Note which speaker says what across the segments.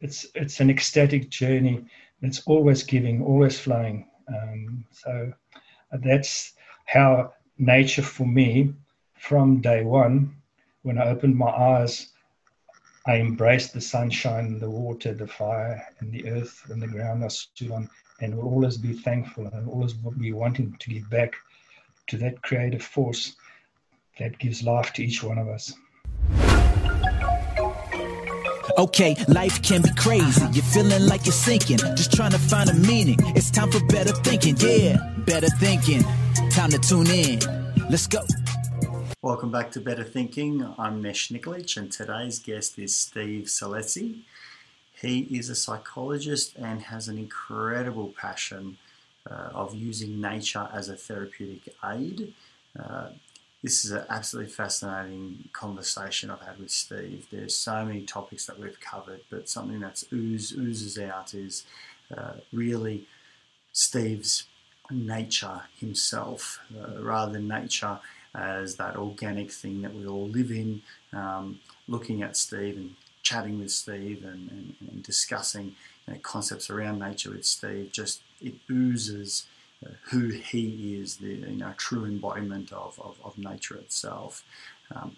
Speaker 1: it's it's an ecstatic journey. It's always giving, always flowing. Um, so that's how nature for me, from day one, when I opened my eyes, I embraced the sunshine, the water, the fire, and the earth and the ground I stood on, and will always be thankful and always be wanting to give back to that creative force that gives life to each one of us.
Speaker 2: Okay, life can be crazy. You're feeling like you're sinking, just trying to find a meaning. It's time for better thinking. Yeah, better thinking. Time to tune in. Let's go.
Speaker 3: Welcome back to Better Thinking. I'm Nesh Nikolic, and today's guest is Steve Salesi. He is a psychologist and has an incredible passion uh, of using nature as a therapeutic aid. Uh, this is an absolutely fascinating conversation I've had with Steve. There's so many topics that we've covered, but something that's ooze, oozes out is uh, really Steve's nature himself, uh, rather than nature as that organic thing that we all live in. Um, looking at Steve and chatting with Steve and, and, and discussing you know, concepts around nature with Steve, just it oozes who he is, the you know, true embodiment of, of, of nature itself. Um,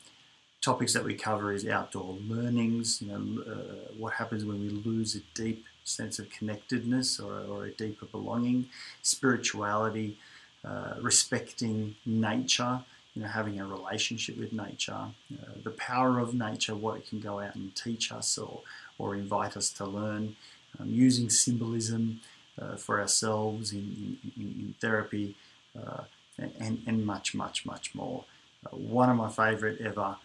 Speaker 3: topics that we cover is outdoor learnings, you know, uh, what happens when we lose a deep sense of connectedness or, or a deeper belonging, spirituality, uh, respecting nature, you know, having a relationship with nature, uh, the power of nature, what it can go out and teach us or, or invite us to learn, um, using symbolism, for ourselves in, in, in therapy, uh, and, and much, much, much more. Uh, one of my favorite ever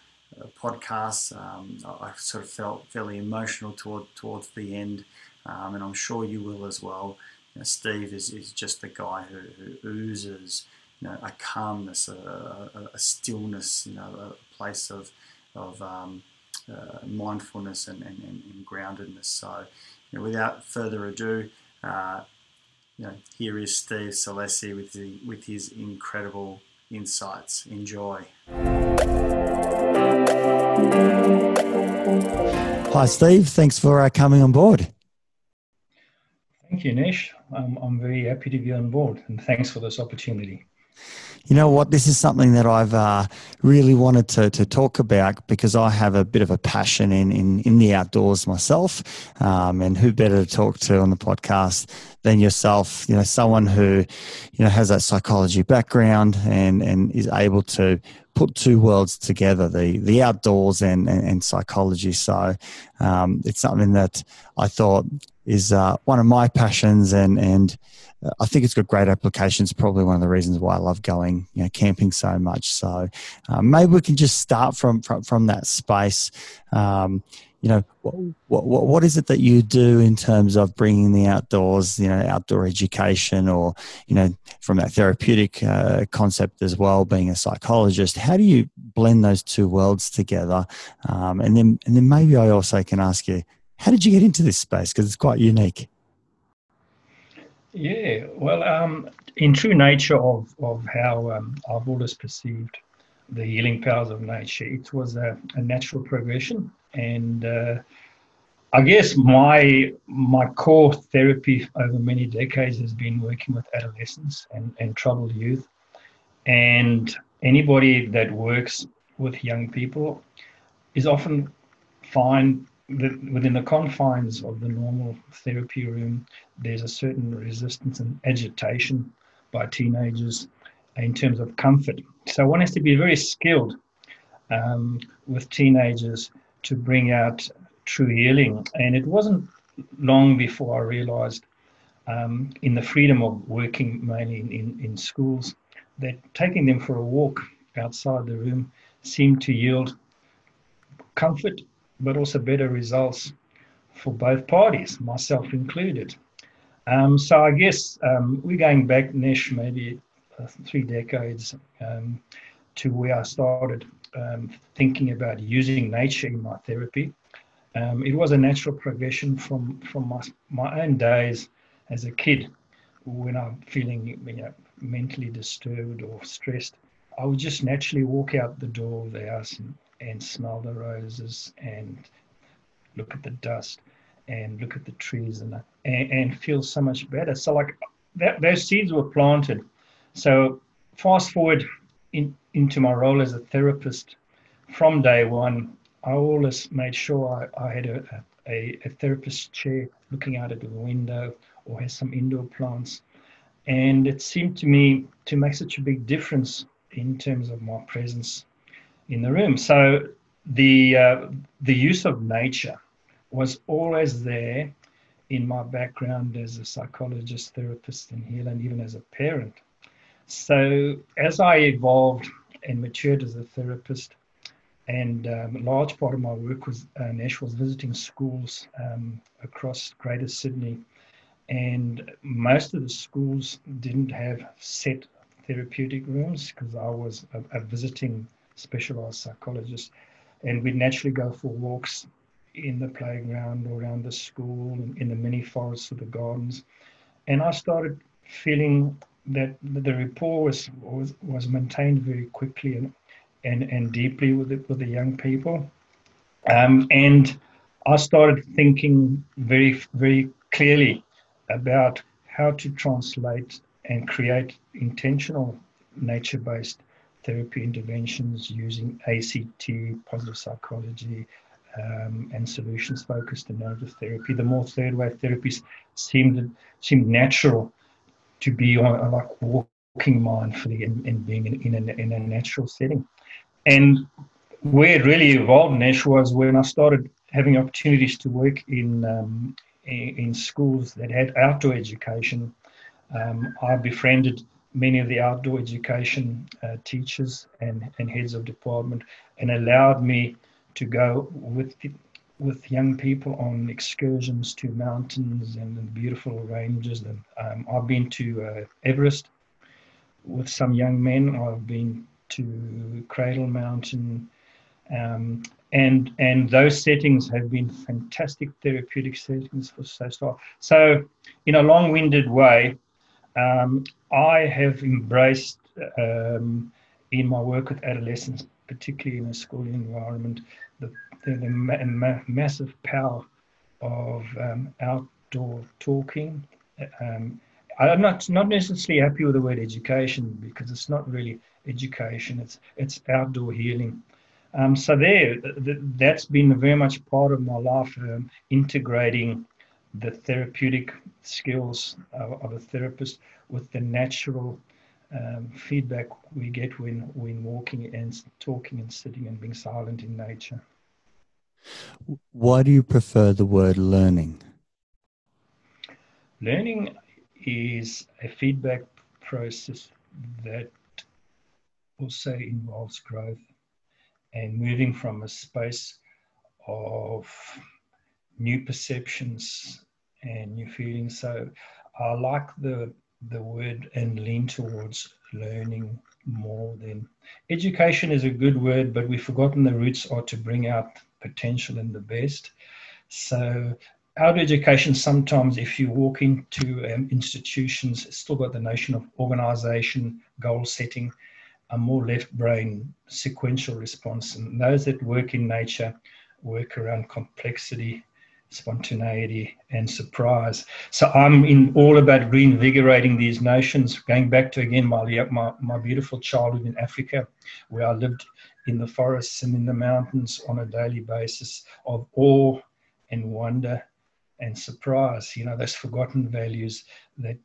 Speaker 3: podcasts. Um, I sort of felt fairly emotional toward, towards the end, um, and I'm sure you will as well. You know, Steve is, is just the guy who, who oozes you know, a calmness, a, a, a, stillness, you know, a place of, of um, uh, mindfulness and, and, and, groundedness. So, you know, without further ado, uh, you know, here is Steve Salesi with, the, with his incredible insights. Enjoy.
Speaker 4: Hi, Steve. Thanks for uh, coming on board.
Speaker 1: Thank you, Nish. I'm, I'm very happy to be on board and thanks for this opportunity
Speaker 4: you know what? This is something that I've uh, really wanted to, to talk about because I have a bit of a passion in, in, in the outdoors myself. Um, and who better to talk to on the podcast than yourself? You know, someone who, you know, has that psychology background and, and is able to put two worlds together the the outdoors and and, and psychology so um, it's something that I thought is uh, one of my passions and and I think it's got great applications. Probably one of the reasons why I love going, you know, camping so much. So um, maybe we can just start from from, from that space. Um, you know, what, what, what is it that you do in terms of bringing the outdoors, you know, outdoor education, or you know, from that therapeutic uh, concept as well, being a psychologist? How do you blend those two worlds together? Um, and then, and then maybe I also can ask you, how did you get into this space? Because it's quite unique.
Speaker 1: Yeah, well, um, in true nature of, of how um, I've always perceived the healing powers of nature, it was a, a natural progression. And uh, I guess my my core therapy over many decades has been working with adolescents and, and troubled youth. And anybody that works with young people is often find the, within the confines of the normal therapy room, there's a certain resistance and agitation by teenagers in terms of comfort. So one has to be very skilled um, with teenagers to bring out true healing. And it wasn't long before I realized um, in the freedom of working mainly in, in, in schools that taking them for a walk outside the room seemed to yield comfort but also better results for both parties, myself included. Um, so I guess um, we're going back, Nish, maybe uh, three decades um, to where I started um, thinking about using nature in my therapy. Um, it was a natural progression from, from my, my own days as a kid when I'm feeling you know, mentally disturbed or stressed. I would just naturally walk out the door of the house and and smell the roses and look at the dust. and look at the trees and, and, and feel so much better. So like that, those seeds were planted. So fast forward in, into my role as a therapist from day one, I always made sure I, I had a, a, a therapist chair looking out at the window or has some indoor plants. And it seemed to me to make such a big difference in terms of my presence in the room. So the uh, the use of nature was always there in my background as a psychologist, therapist, and healer, and even as a parent. So as I evolved and matured as a therapist, and um, a large part of my work was uh, Nash was visiting schools um, across Greater Sydney, and most of the schools didn't have set therapeutic rooms because I was a, a visiting specialized psychologist, and we'd naturally go for walks in the playground or around the school, in the mini forests or the gardens, and I started feeling that the rapport was was, was maintained very quickly and and, and deeply with the, with the young people. Um, and I started thinking very, very clearly about how to translate and create intentional nature based therapy interventions using ACT, positive psychology, um, and solutions focused narrative therapy. The more third wave therapies seemed seemed natural to be on like walking mindfully and, and being in, in, a, in a natural setting. And where it really evolved, Nash, was when I started having opportunities to work in um, in schools that had outdoor education. Um, I befriended many of the outdoor education uh, teachers and, and heads of department and allowed me to go with the, with young people on excursions to mountains and beautiful ranges. And um, I've been to uh, Everest with some young men. I've been to Cradle Mountain. Um, and and those settings have been fantastic therapeutic settings for so far. So, in a long-winded way, um, I have embraced um, in my work with adolescents, particularly in a school environment, the, the, the ma- ma- massive power of um, outdoor talking. Um, I'm not not necessarily happy with the word education because it's not really education. It's it's outdoor healing. Um, so there, th- that's been very much part of my life, um, integrating the therapeutic skills of, of, a therapist with the natural um, feedback we get when when walking and talking and sitting and being silent in nature.
Speaker 3: Why do you prefer the word learning?
Speaker 1: Learning is a feedback process that also involves growth and moving from a space of new perceptions and new feelings. So I like the the word and lean towards learning more than education is a good word, but we've forgotten the roots are to bring out potential in the best. So our education sometimes, if you walk into um, institutions, it's still got the notion of organization, goal setting, a more left brain sequential response. And those that work in nature work around complexity, spontaneity, and surprise. So I'm in all about reinvigorating these notions, going back to again my, my, my beautiful childhood in Africa, where I lived in the forests and in the mountains on a daily basis of awe and wonder and surprise, you know, those forgotten values that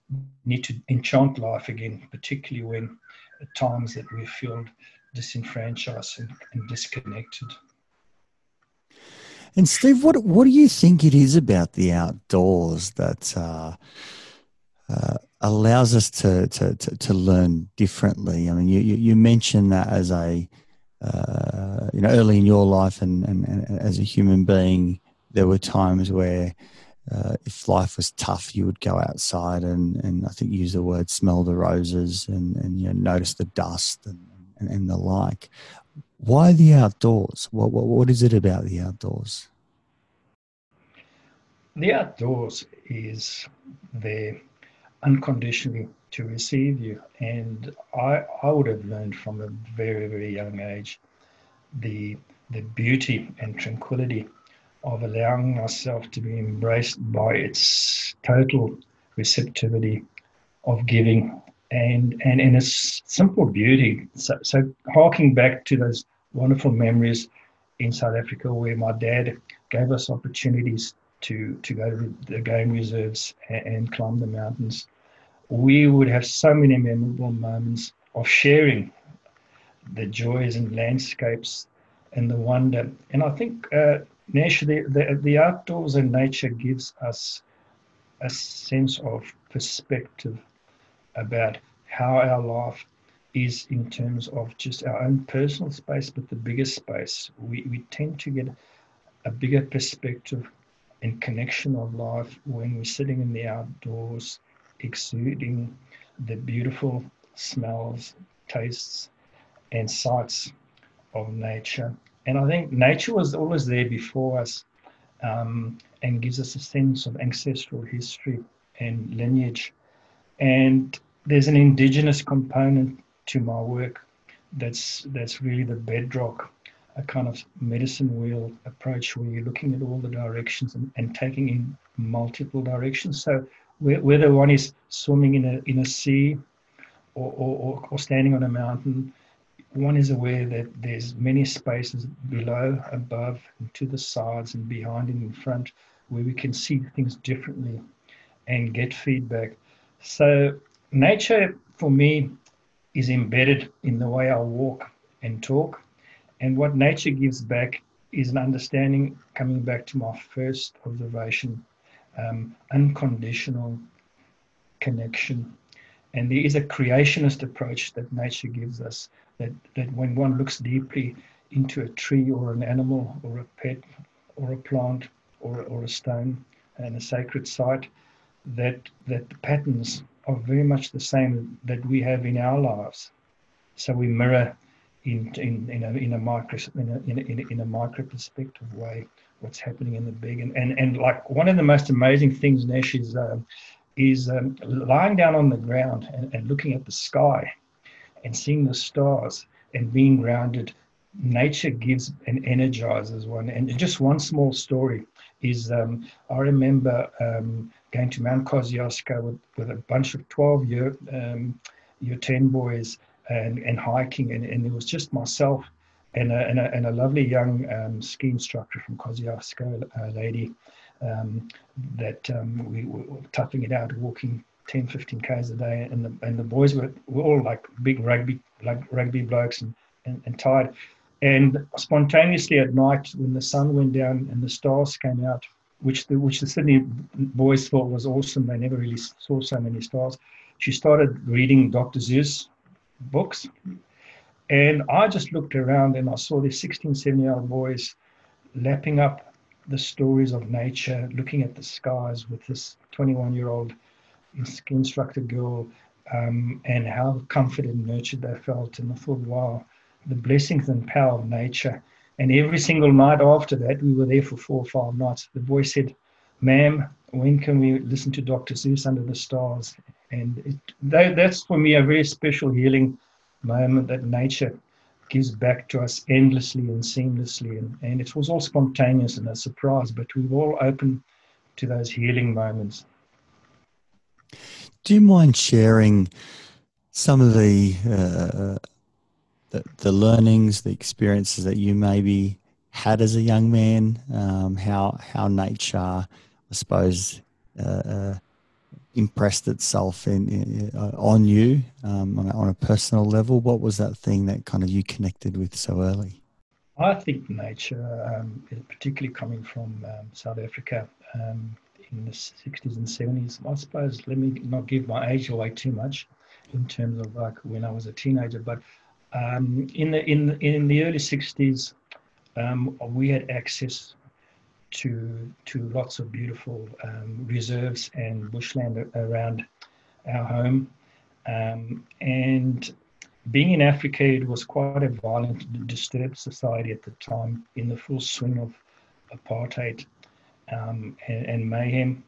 Speaker 1: need to enchant life again, particularly when at times that we feel disenfranchised and, and disconnected.
Speaker 3: And Steve, what what do you think it is about the outdoors that uh, uh, allows us to, to, to to learn differently? I mean, you you, mentioned that as a uh, you know early in your life and, and, and, as a human being, there were times where uh, if life was tough, you would go outside and, and I think use the word smell the roses and, and you know, notice the dust and, and, and the like. Why the outdoors? What, what, what is it about the outdoors?
Speaker 1: The outdoors is there unconditionally to receive you. And I, I would have learned from a very, very young age the, the beauty and tranquility of allowing myself to be embraced by its total receptivity of giving and and in its simple beauty. So, so harking back to those wonderful memories in South Africa where my dad gave us opportunities to to go to the game reserves and, and climb the mountains. We would have so many memorable moments of sharing the joys and landscapes and the wonder. And I think, uh, the, the, the outdoors and nature gives us a sense of perspective about how our life is in terms of just our own personal space, but the bigger space. We, we tend to get a bigger perspective and connection of life when we're sitting in the outdoors, exuding the beautiful smells, tastes, and sights of nature. And I think nature was always there before us um, and gives us a sense of ancestral history and lineage. And there's an indigenous component to my work that's that's really the bedrock a kind of medicine wheel approach where you're looking at all the directions and, and taking in multiple directions. So whether one is swimming in a in a sea or, or, or standing on a mountain one is aware that there's many spaces below above and to the sides and behind and in front where we can see things differently and get feedback. So nature for me is embedded in the way I walk and talk. And what nature gives back is an understanding, coming back to my first observation, um, unconditional connection. And there is a creationist approach that nature gives us that, that when one looks deeply into a tree or an animal or a pet or a plant or, or a stone and a sacred site, that, that the patterns are very much the same that we have in our lives. So we mirror in in, in a in a micro in a, in a, in a micro perspective way what's happening in the big and, and and like one of the most amazing things Nash is um, is um, lying down on the ground and, and looking at the sky and seeing the stars and being grounded nature gives and energizes one and just one small story is um, I remember um, going to Mount Kosciuszko with, with a bunch of 12 year, um, year 10 boys and, and hiking. And, and it was just myself and a, and a, and a lovely young um, ski instructor from Kosciuszko, a lady um, that um, we were toughing it out, walking 10, 15 Ks a day. And the, and the boys were, were all like big rugby, like rugby blokes and, and, and tired. And spontaneously at night, when the sun went down and the stars came out, which the which the Sydney boys thought was awesome, they never really saw so many stars. She started reading Dr. Seuss books, and I just looked around and I saw these 16, 17 year old boys lapping up the stories of nature, looking at the skies with this 21 year old instructor girl, um, and how comforted and nurtured they felt. And I thought, wow the blessings and power of nature. And every single night after that, we were there for four or five nights. The boy said, Ma'am, when can we listen to Dr. Seuss under the stars? And it, that, that's for me a very special healing moment that nature gives back to us endlessly and seamlessly. And, and it was all spontaneous and a surprise, but we were all open to those healing moments.
Speaker 3: Do you mind sharing some of the uh, the, the learnings, the experiences that you maybe had as a young man, um, how how nature, I suppose, uh, uh, impressed itself in, in uh, on you um, on, a, on, a, personal level. What was that thing that kind of you connected with so early?
Speaker 1: I think nature, um, particularly coming from um, South Africa um, in the 60s and 70s, I suppose, let me not give my age away too much in terms of like when I was a teenager, but um, in the in in the early '60s, um, we had access to to lots of beautiful um, reserves and bushland around our home, um, and being in Africa, it was quite a violent, disturbed society at the time, in the full swing of apartheid um, and, and mayhem.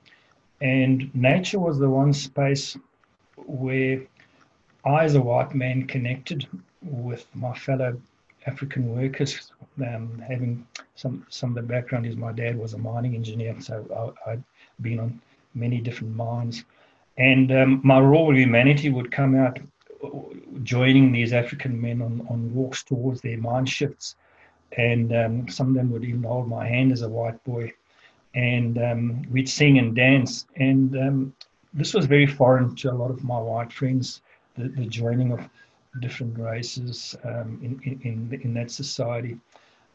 Speaker 1: And nature was the one space where I, as a white man, connected with my fellow African workers Um, having some some of the background is my dad was a mining engineer, so I, I'd been on many different mines, and um, my raw humanity would come out joining these African men on, on walks towards their mine shifts. And um, some of them would even hold my hand as a white boy. And um, we'd sing and dance. And um, this was very foreign to a lot of my white friends, the, the joining of different races um, in, in, in, that society.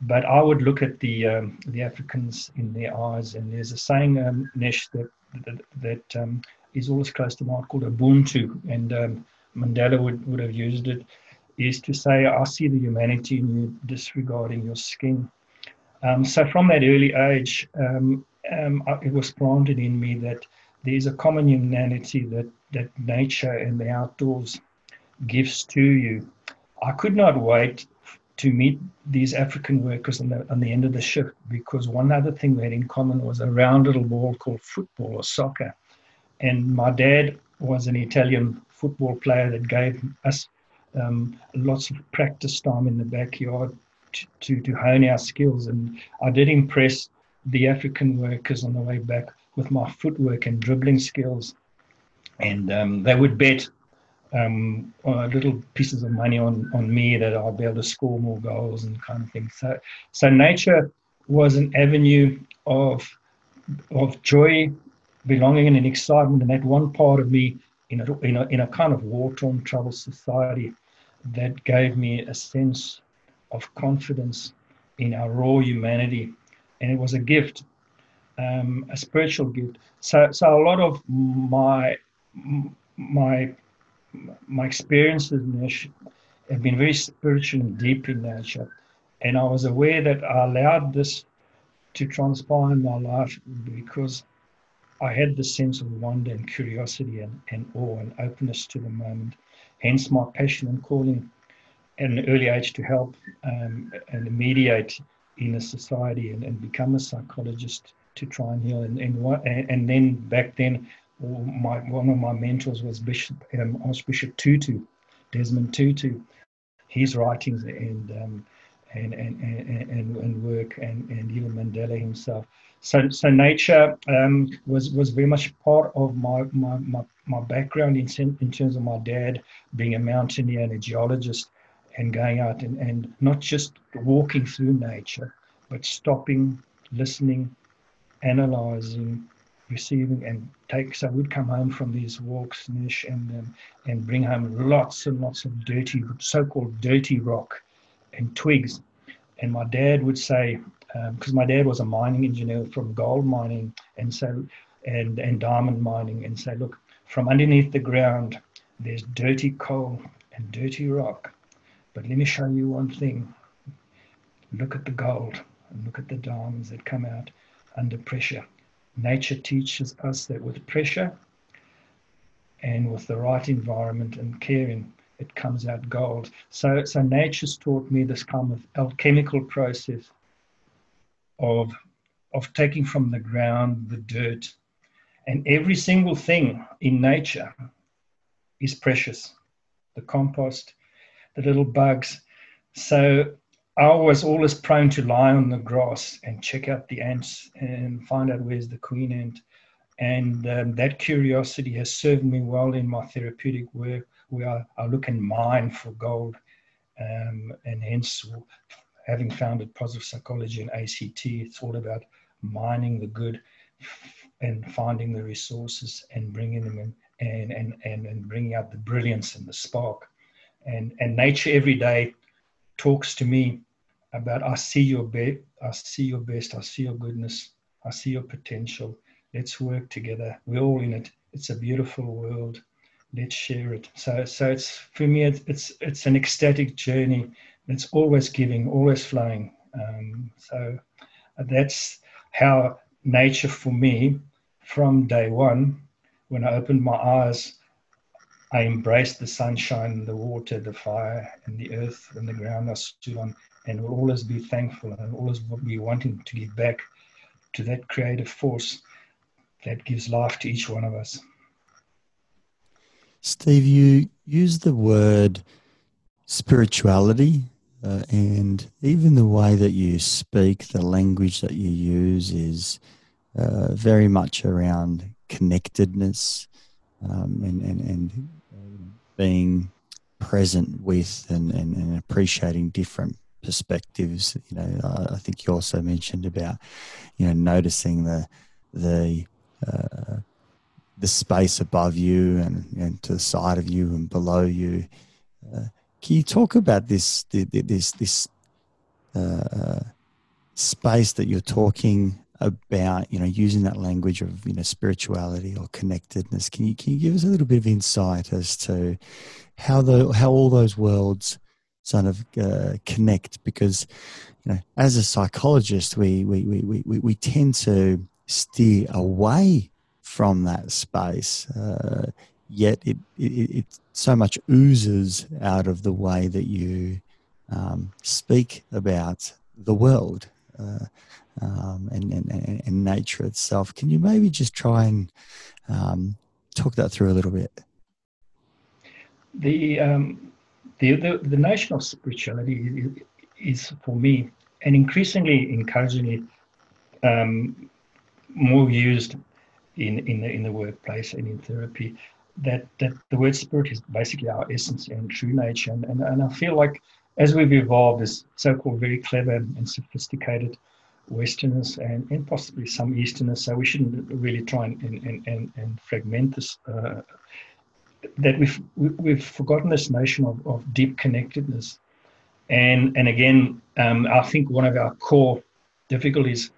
Speaker 1: But I would look at the, um, the Africans in their eyes. And there's a saying, um, Nesh, that, that, that is always close to my heart called Ubuntu. And Mandela would, would have used it, is to say, I see the humanity in you disregarding your skin. Um, so from that early age, um, um, it was planted in me that there's a common humanity that, that nature and the outdoors gives to you. I could not wait to meet these African workers on the, on the end of the shift because one other thing we had in common was a round little ball called football or soccer. And my dad was an Italian football player that gave us um, lots of practice time in the backyard to, to, to hone our skills. And I did impress the African workers on the way back with my footwork and dribbling skills. And um, they would bet um, little pieces of money on, on me that I'd be able to score more goals and kind of thing. So, so nature was an avenue of of joy, belonging, and excitement. And that one part of me in a, in a, in a kind of war-torn, troubled society that gave me a sense of confidence in our raw humanity. And it was a gift, um, a spiritual gift. So, so a lot of my, my, my experiences have been very spiritual and deep in nature. And I was aware that I allowed this to transpire in my life because I had this sense of wonder and curiosity and, and awe and openness to the moment. Hence my passion and calling at an early age to help um, and mediate in a society and, and become a psychologist to try and heal. And, and, and then back then, my, one of my mentors was Bishop um, Archbishop Tutu, Desmond Tutu. His writings and um, and, and, and, and, work and, and even Mandela himself. So, so nature um, was, was very much part of my, my, my, my background in, in terms of my dad being a mountaineer and a geologist and going out and, and not just walking through nature, but stopping, listening, analyzing, receiving and take. So we'd come home from these walks, Nish, and um, and bring home lots and lots of dirty, so-called dirty rock and twigs. And my dad would say, because um, my dad was a mining engineer from gold mining and so and and diamond mining, and say, look, from underneath the ground, there's dirty coal and dirty rock. But let me show you one thing. Look at the gold and look at the diamonds that come out under pressure. Nature teaches us that with pressure and with the right environment and caring, it comes out gold. So, so nature's taught me this kind of alchemical process of, of taking from the ground the dirt. And every single thing in nature is precious the compost, the little bugs. So I was always prone to lie on the grass and check out the ants and find out where's the queen ant. And um, that curiosity has served me well in my therapeutic work we are, are looking mine for gold. Um, and hence, having founded positive psychology and ACT, it's all about mining the good and finding the resources and bringing them in and, and, and, and bringing out the brilliance and the spark. And, and nature every day talks to me about I see your best, I see your best, I see your goodness, I see your potential. Let's work together. We're all in it. It's a beautiful world let's share it. So, so it's for me, it's it's, it's an ecstatic journey. It's always giving, always flowing. Um, so that's how nature for me, from day one, when I opened my eyes, I embraced the sunshine, the water, the fire, and the earth and the ground I stood on, and will always be thankful and always be wanting to give back to that creative force that gives life to each one of us.
Speaker 3: Steve, you use the word spirituality uh, and even the way that you speak, the language that you use is uh, very much around connectedness um, and, and, and being present with and, and, and, appreciating different perspectives. You know, I think you also mentioned about, you know, noticing the, the, uh, the space above you and, and to the side of you and below you. Uh, can you talk about this this this uh, space that you're talking about? You know, using that language of you know spirituality or connectedness. Can you can you give us a little bit of insight as to how the how all those worlds sort of uh, connect? Because you know, as a psychologist, we we we we we tend to steer away from that space. Uh, yet it, it, it, so much oozes out of the way that you um, speak about the world uh, um, and, and, and, nature itself. Can you maybe just try and um, talk that through a little bit?
Speaker 1: The, um, the, the, the notion of spirituality is, for me, and increasingly, encouragingly, um, more used in, in, the, in the workplace and in therapy that that the word spirit is basically our essence and true nature. And, and, and I feel like as we've evolved as so-called very clever and sophisticated Westerners and, and possibly some Easterners, so we shouldn't really try and, and, and, and fragment this, uh, that we've, we've forgotten this notion of, of deep connectedness. And, and again, um, I think one of our core difficulties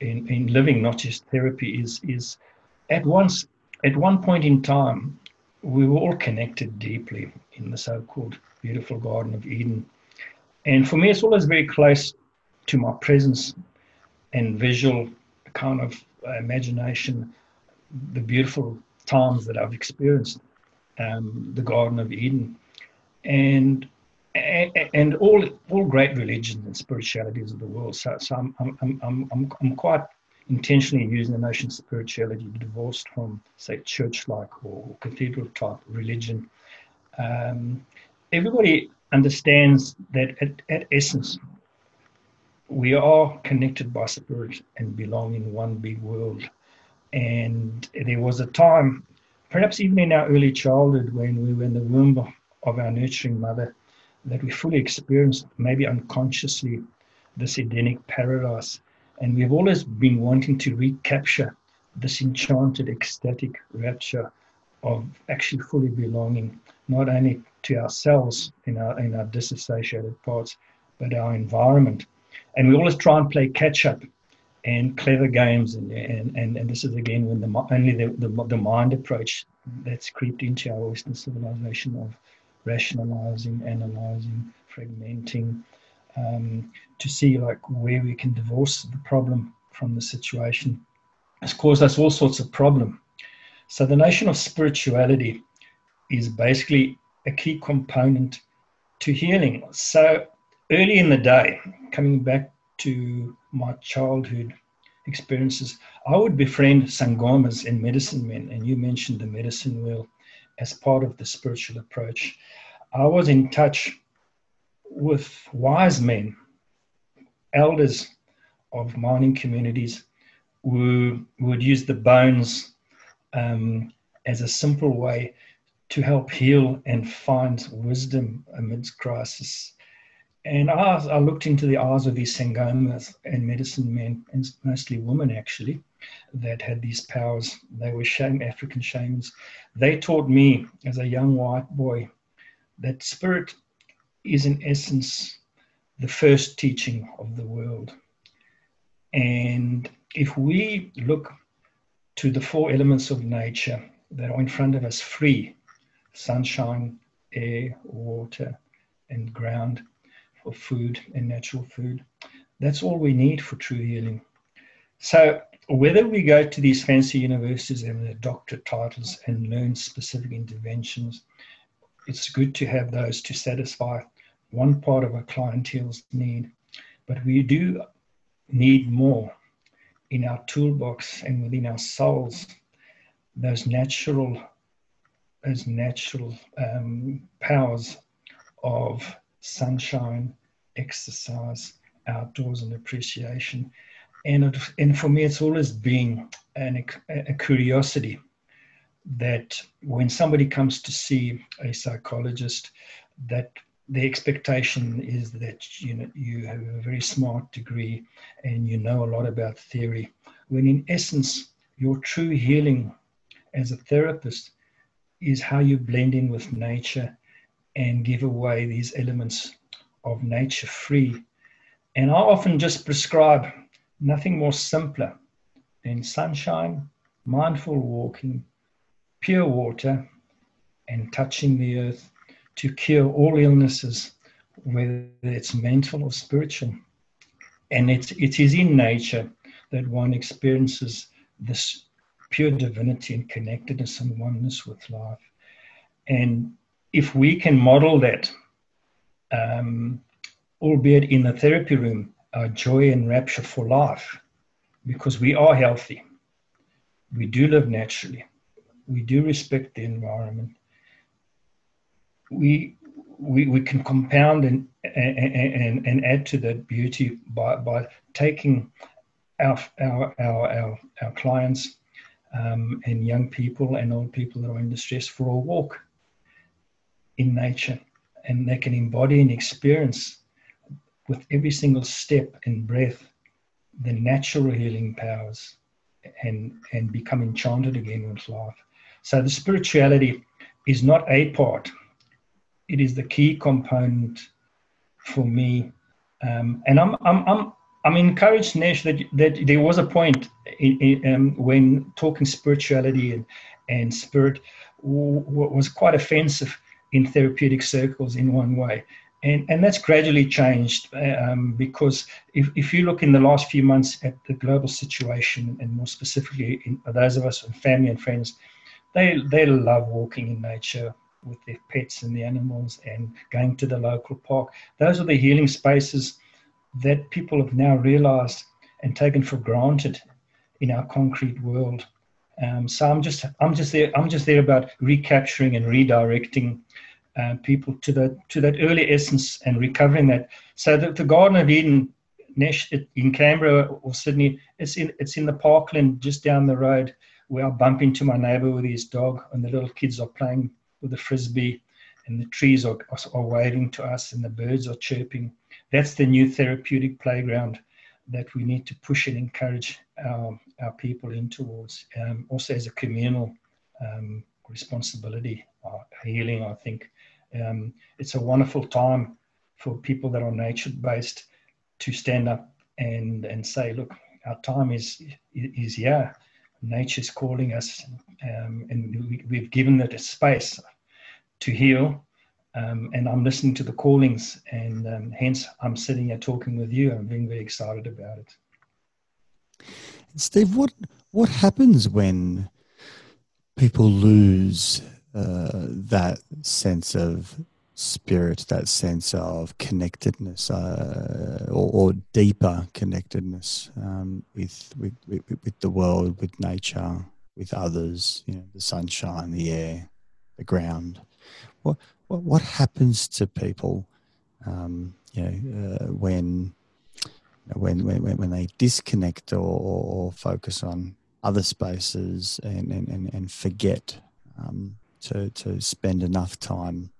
Speaker 1: in, in living, not just therapy, is, is at once at one point in time, we were all connected deeply in the so called beautiful Garden of Eden. And for me, it's always very close to my presence and visual kind of imagination, the beautiful times that I've experienced, um, the Garden of Eden. And and all all great religions and spiritualities of the world. So, so I'm, I'm, I'm, I'm, I'm quite intentionally using the notion of spirituality divorced from, say, church-like or cathedral-type religion. Um, everybody understands that at, at essence, we are connected by spirit and belong in one big world. And there was a time, perhaps even in our early childhood, when we were in the womb of our nurturing mother, that we fully experienced, maybe unconsciously, this Edenic paradise and we've always been wanting to recapture this enchanted, ecstatic rapture of actually fully belonging, not only to ourselves in our, in our disassociated parts, but our environment. And we always try and play catch up and clever games. And, and, and, and this is again when the, only the, the, the mind approach that's creeped into our Western civilization of rationalizing, analyzing, fragmenting, um, to see like where we can divorce the problem from the situation has caused us all sorts of problem. So the notion of spirituality is basically a key component to healing. So early in the day, coming back to my childhood experiences, I would befriend sangomas and medicine men, and you mentioned the medicine wheel as part of the spiritual approach. I was in touch with wise men, elders of mining communities, who would use the bones um, as a simple way to help heal and find wisdom amidst crisis. And I, I looked into the eyes of these sangomas and medicine men, and mostly women actually, that had these powers. They were shame, African shamans. They taught me as a young white boy that spirit is in essence the first teaching of the world. And if we look to the four elements of nature that are in front of us free sunshine, air, water, and ground for food and natural food that's all we need for true healing. So, whether we go to these fancy universities and their doctorate titles and learn specific interventions, it's good to have those to satisfy one part of our clientele's need, but we do need more in our toolbox and within our souls. Those natural, those natural um, powers of sunshine, exercise outdoors and appreciation. And, it, and for me, it's always been an, a curiosity that when somebody comes to see a psychologist, that the expectation is that you know you have a very smart degree and you know a lot about theory when in essence your true healing as a therapist is how you blend in with nature and give away these elements of nature free and i often just prescribe nothing more simpler than sunshine mindful walking pure water and touching the earth to cure all illnesses, whether it's mental or spiritual. And it's, it is in nature that one experiences this pure divinity and connectedness and oneness with life. And if we can model that, um, albeit in the therapy room, our joy and rapture for life, because we are healthy, we do live naturally, we do respect the environment, we we, we can compound and, and, and add to that beauty by, by taking our, our, our, our, our clients um, and young people and old people that are in distress for a walk in nature. And they can embody and experience with every single step and breath the natural healing powers and, and become enchanted again with life. So the spirituality is not a part it is the key component for me. Um, and I'm, I'm, I'm, I'm encouraged, Nesh, that, that there was a point in, in, um, when talking spirituality and, and spirit w- was quite offensive in therapeutic circles in one way. And, and that's gradually changed um, because if, if you look in the last few months at the global situation, and more specifically in those of us with family and friends, they, they love walking in nature, with their pets and the animals and going to the local park. Those are the healing spaces that people have now realized and taken for granted in our concrete world. Um, so I'm just I'm just there I'm just there about recapturing and redirecting uh, people to the to that early essence and recovering that. So that the Garden of Eden, in Canberra or Sydney, it's in it's in the parkland just down the road where I bump into my neighbour with his dog and the little kids are playing with the frisbee, and the trees are, are waving to us, and the birds are chirping. That's the new therapeutic playground that we need to push and encourage our, our people in towards. Um, also, as a communal um, responsibility, uh, healing, I think. Um, it's a wonderful time for people that are nature based to stand up and, and say, look, our time is, is here. Nature's calling us, um, and we, have given it a space to heal. Um, and I'm listening to the callings, and um, hence I'm sitting here talking with you. I'm being very excited about it.
Speaker 3: Steve, what what happens when people lose uh, that sense of spirit, that sense of connectedness, uh, or, or, deeper connectedness um, with, with, with with the world, with nature, with others, you know, the sunshine, the air, the ground. What what, what happens to people, um, you know, uh, when, when when when they disconnect or, or focus on other spaces and and, and, and forget um, to to spend enough time,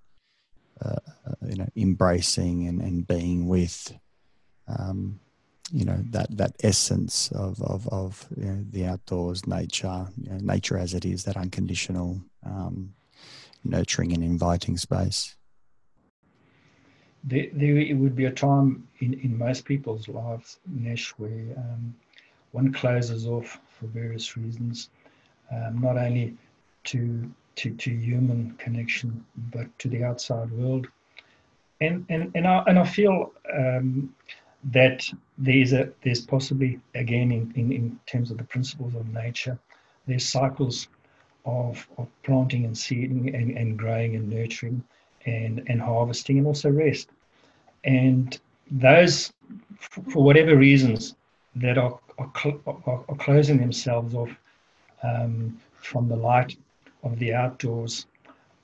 Speaker 3: uh, uh, you know, embracing and, and being with. Um, you know that that essence of of, of you know, the outdoors, nature, you know, nature as it is, that unconditional um, nurturing and inviting space?
Speaker 1: There, there would be a time in, in most people's lives, Nesh, where um, one closes off for various reasons, um, not only to, to, to human connection, but to the outside world. And, and, and, I, and I feel um, that there's, a, there's possibly, again, in, in, in terms of the principles of nature, there's cycles of, of planting and seeding and, and growing and nurturing and, and harvesting and also rest. And those, for whatever reasons, that are, are, are, are closing themselves off um, from the light of the outdoors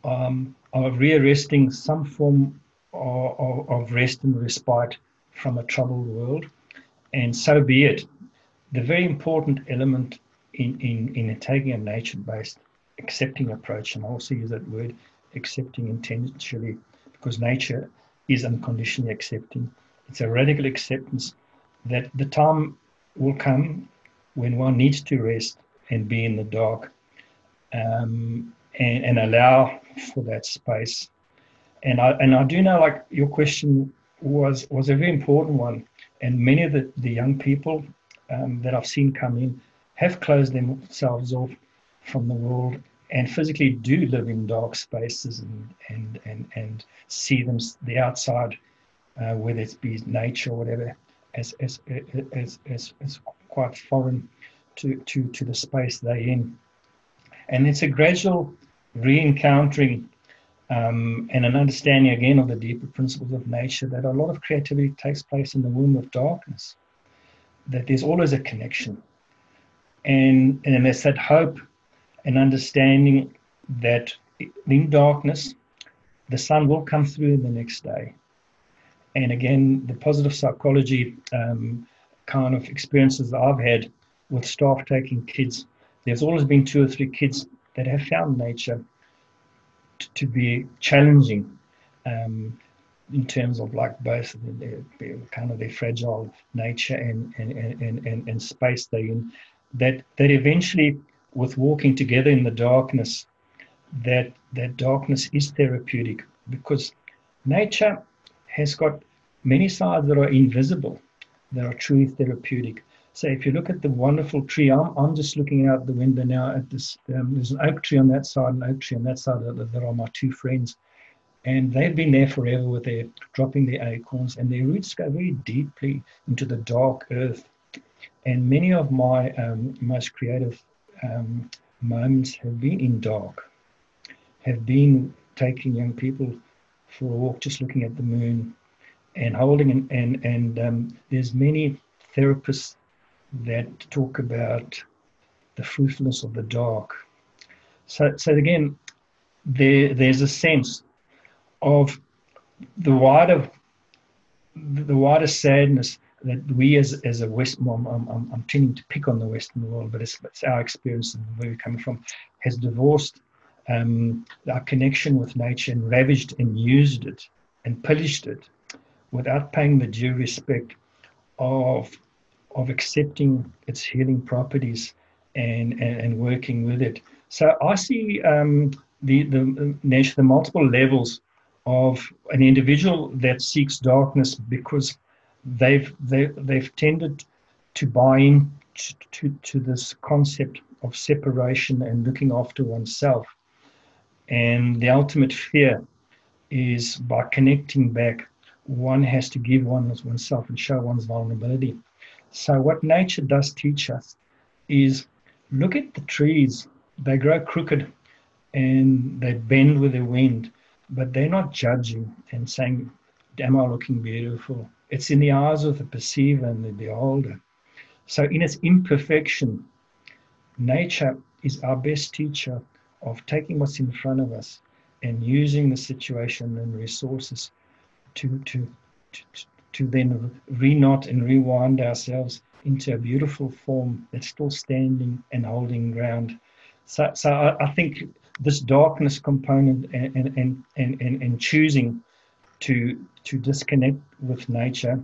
Speaker 1: um, are rearresting some form of, of rest and respite from a troubled world. And so be it. The very important element in, in, in taking a nature based accepting approach, and I also use that word accepting intentionally because nature is unconditionally accepting. It's a radical acceptance that the time will come when one needs to rest and be in the dark um, and, and allow for that space. And I, and I do know, like, your question was, was a very important one. And many of the, the young people um, that I've seen come in have closed themselves off from the world and physically do live in dark spaces and and and, and see them the outside, uh, whether it be nature or whatever, as as as as, as quite foreign to, to to the space they're in, and it's a gradual re-encountering um, and an understanding again of the deeper principles of nature that a lot of creativity takes place in the womb of darkness. That there's always a connection, and and there's that hope and understanding that in darkness, the sun will come through the next day. And again, the positive psychology um, kind of experiences that I've had with staff taking kids, there's always been two or three kids that have found nature t- to be challenging um, in terms of like both their, their, kind of their fragile nature and, and, and, and, and space they're in, that, that eventually with walking together in the darkness, that that darkness is therapeutic because nature has got many sides that are invisible, that are truly therapeutic. So if you look at the wonderful tree, I'm, I'm just looking out the window now at this. Um, there's an oak tree on that side, an oak tree on that side. That, that are my two friends, and they've been there forever with their dropping their acorns, and their roots go very deeply into the dark earth. And many of my um, most creative um, moments have been in dark, have been taking young people for a walk, just looking at the moon and holding and and, and um, there's many therapists that talk about the fruitfulness of the dark. So so again, there there's a sense of the wider the wider sadness that we as, as a West, I'm, I'm, I'm tending to pick on the Western world, but it's, it's our experience and where we're coming from, has divorced um, our connection with nature and ravaged and used it and pillaged it without paying the due respect of, of accepting its healing properties and, and, and working with it. So I see um, the, the, the multiple levels of an individual that seeks darkness because they've they, they've tended to buy in to, to, this concept of separation and looking after oneself. And the ultimate fear is by connecting back, one has to give one oneself and show one's vulnerability. So, what nature does teach us is look at the trees, they grow crooked and they bend with the wind, but they're not judging and saying, Am I looking beautiful? It's in the eyes of the perceiver and the beholder. So, in its imperfection, nature is our best teacher of taking what's in front of us and using the situation and resources to, to, to, to then reknot and rewind ourselves into a beautiful form that's still standing and holding ground. So, so I, I think this darkness component and, and, and, and, and choosing to to disconnect with nature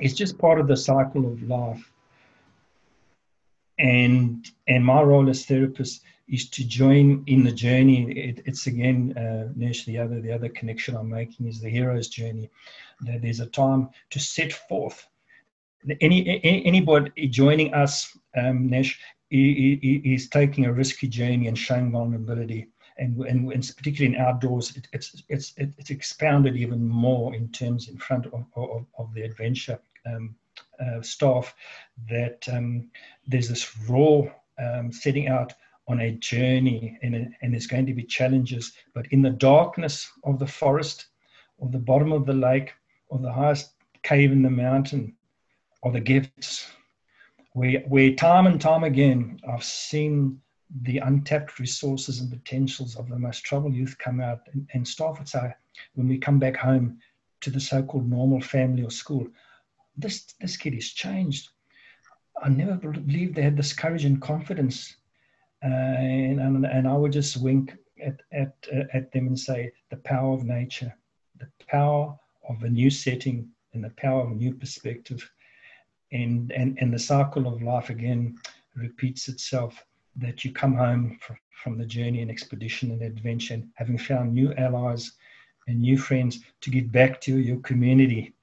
Speaker 1: is just part of the cycle of life. And and my role as therapist is to join in the journey. It, it's again, uh, Nesh, the other the other connection I'm making is the hero's journey. That there's a time to set forth. Any, any anybody joining us, um, Nesh, is taking a risky journey and showing vulnerability and, and, and particularly in outdoors, it, it's, it's, it's expounded even more in terms in front of, of, of the adventure um, uh, staff that um, there's this raw um, setting out on a journey and, and there's going to be challenges, but in the darkness of the forest or the bottom of the lake or the highest cave in the mountain are the gifts. Where, where time and time again I've seen the untapped resources and potentials of the most troubled youth come out and, and staff would say, when we come back home to the so-called normal family or school, this this kid is changed. I never believed they had this courage and confidence. Uh, and, and, and I would just wink at, at, uh, at them and say, the power of nature, the power of a new setting, and the power of a new perspective. And, and, and the cycle of life again repeats itself that you come home from, from the journey and expedition and adventure, and having found new allies and new friends to give back to your community.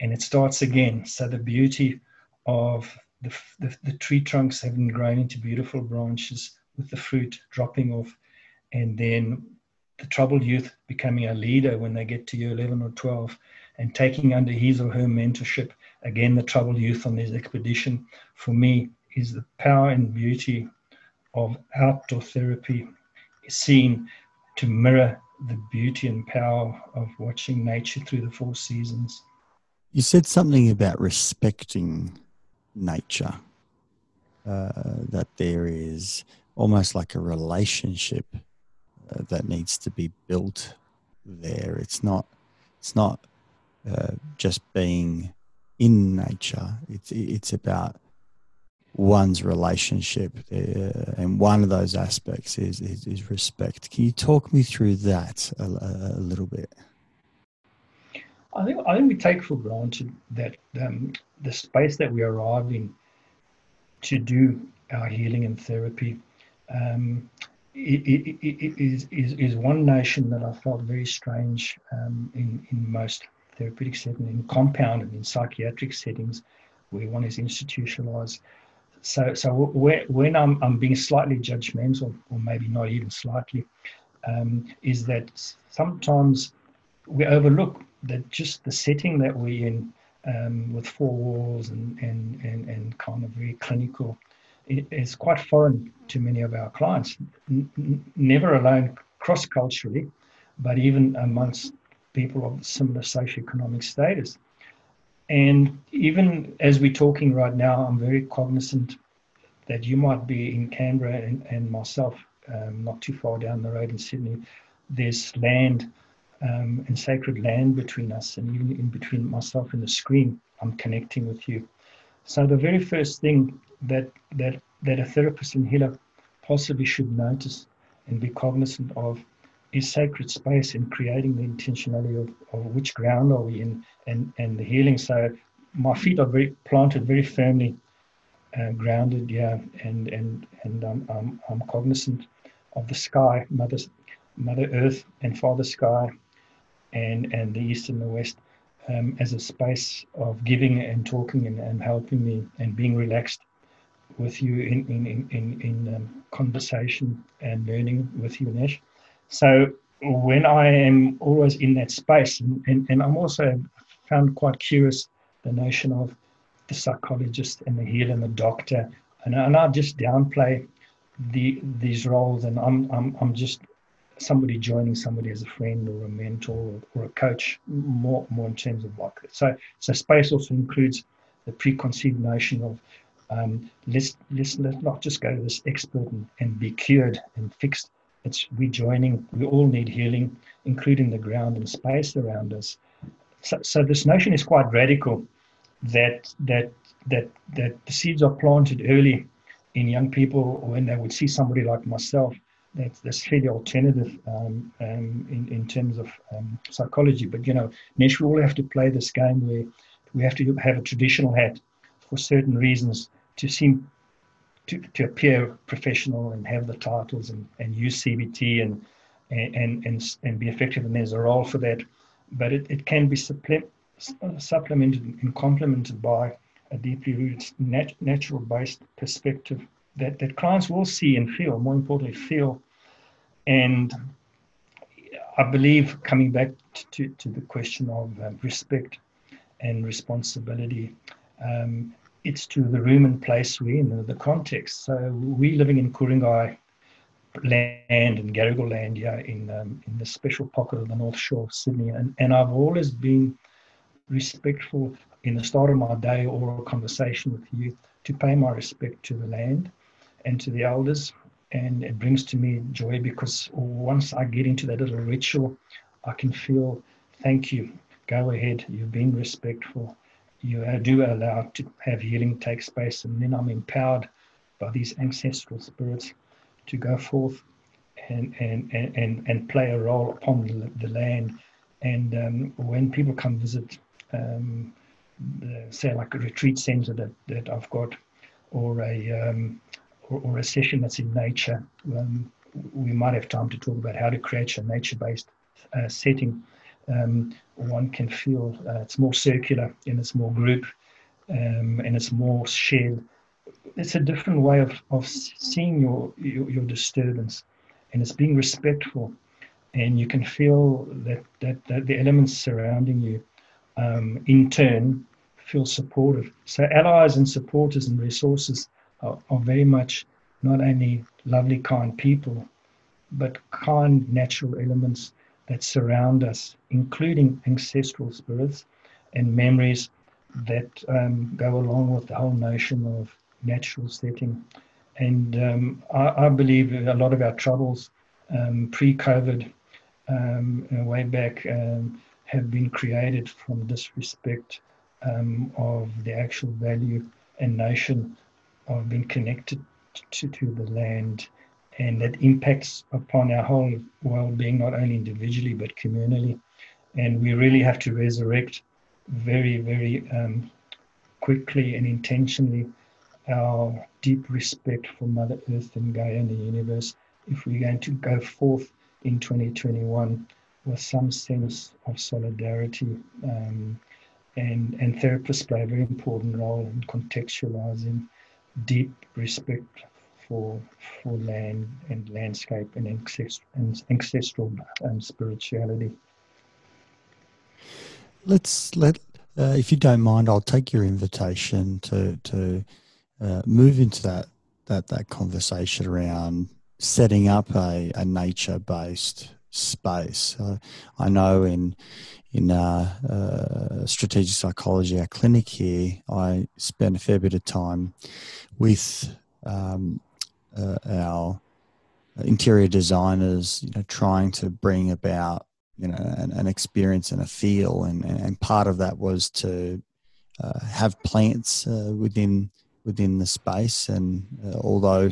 Speaker 1: And it starts again. So the beauty of the, the, the tree trunks having grown into beautiful branches with the fruit dropping off, and then the troubled youth becoming a leader when they get to year 11 or 12 and taking under his or her mentorship again the troubled youth on this expedition for me is the power and beauty of outdoor therapy is seen to mirror the beauty and power of watching nature through the four seasons.
Speaker 3: You said something about respecting nature, uh, that there is almost like a relationship uh, that needs to be built there. It's not, it's not uh, just being in nature. It's it's about one's relationship, uh, and one of those aspects is, is, is respect. Can you talk me through that a, a, little bit?
Speaker 1: I think I think we take for granted that um, the space that we arrive in to do our healing and therapy um, it, it, it is, is, is one nation that I felt very strange um, in, in most therapeutic settings, in compound and in psychiatric settings where one is institutionalized so so when I'm, I'm being slightly judgmental, or maybe not even slightly, um, is that sometimes we overlook that just the setting that we're in um, with four walls and, and, and, and kind of very clinical is quite foreign to many of our clients, N- never alone cross culturally, but even amongst people of similar socioeconomic status. And even as we're talking right now, I'm very cognizant that you might be in Canberra and, and myself, um, not too far down the road in Sydney. There's land um, and sacred land between us, and even in between myself and the screen, I'm connecting with you. So the very first thing that that that a therapist and healer possibly should notice and be cognizant of is sacred space in creating the intentionality of, of which ground are we in and, and the healing. So my feet are very planted very firmly, uh, grounded, yeah, and and and um, I'm, I'm cognizant of the sky, Mother, Mother Earth and Father Sky, and and the East and the West. Um, as a space of giving and talking and, and helping me and being relaxed with you in in in in, in um, conversation and learning with you, Nesh. So when I am always in that space, and, and, and I'm also found quite curious the notion of the psychologist and the healer and the doctor, and, and I just downplay the these roles, and I'm I'm I'm just somebody joining somebody as a friend or a mentor or, or a coach, more more in terms of like so so space also includes the preconceived notion of um, let's let's let's not just go to this expert and, and be cured and fixed it's rejoining. We all need healing, including the ground and space around us. So, so this notion is quite radical. That that that that the seeds are planted early in young people when they would see somebody like myself. That's, that's fairly alternative um, um, in, in terms of um, psychology. But, you know, Nesh, we all have to play this game where we have to have a traditional hat for certain reasons to seem to, to appear professional and have the titles and, and use CBT and, and, and, and be effective. And there's a role for that. But it, it can be supple- supplemented and complemented by a deeply rooted nat- natural based perspective that, that clients will see and feel, more importantly, feel. And I believe, coming back to, to the question of uh, respect and responsibility, um, it's to the room and place we're in, the, context. So we're living in Ku-ring-gai land and Gadigal land here in um, in the special pocket of the North Shore of Sydney, and, and I've always been respectful in the start of my day or a conversation with you to pay my respect to the land and to the elders. And it brings to me joy because once I get into that little ritual, I can feel, thank you, go ahead, you've been respectful, you do allow to have healing take space, and then I'm empowered by these ancestral spirits to go forth and and and and play a role upon the, the land. And um, when people come visit, um, the, say like a retreat center that that I've got, or a um, or, or, a session that's in nature, um, we might have time to talk about how to create a nature-based uh, setting. Um, one can feel uh, it's more circular and it's more group um, and it's more shared. It's a different way of, of seeing your, your, your disturbance and it's being respectful and you can feel that, that, that the elements surrounding you um, in turn feel supportive. So allies and supporters and resources are, are very much not only lovely, kind people, but kind natural elements that surround us, including ancestral spirits and memories that um, go along with the whole notion of natural setting. And um, I, I, believe a lot of our troubles um, pre COVID, um, way back, um, have been created from disrespect um, of the actual value and notion of being connected to, to the land and that impacts upon our whole well-being not only individually but communally. And we really have to resurrect very very um, quickly and intentionally our deep respect for mother earth and gaia and the universe. If we're going to go forth in 2021 with some sense of solidarity um, and and therapists play a very important role in contextualizing deep respect for for land and landscape and, ancestral, and ancestral um, spirituality.
Speaker 3: Let's let, uh, if you don't mind, I'll take your invitation to to uh, move into that that that conversation around setting up a, a nature based space. Uh, I know in in uh, uh, strategic psychology, our clinic here, I spent a fair bit of time with um, uh, our interior designers, you know, trying to bring about, you know, an, an experience and a feel, and, and part of that was to uh, have plants uh, within within the space. And uh, although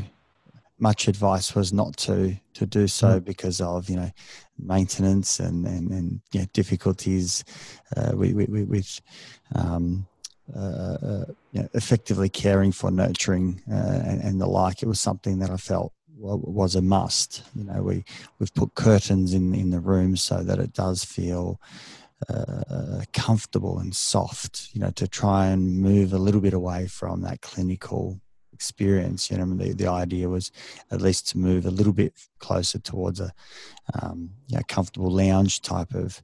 Speaker 3: much advice was not to to do so mm. because of you know maintenance and and, and yeah, difficulties uh, with, with, with um, uh, uh, you know, effectively caring for nurturing uh, and, and, the like. It was something that I felt was a must. You know, we we've put curtains in in the room so that it does feel. Uh, comfortable and soft, you know, to try and move a little bit away from that clinical experience. You know, the, the idea was at least to move a little bit closer towards a um, you know, comfortable lounge type of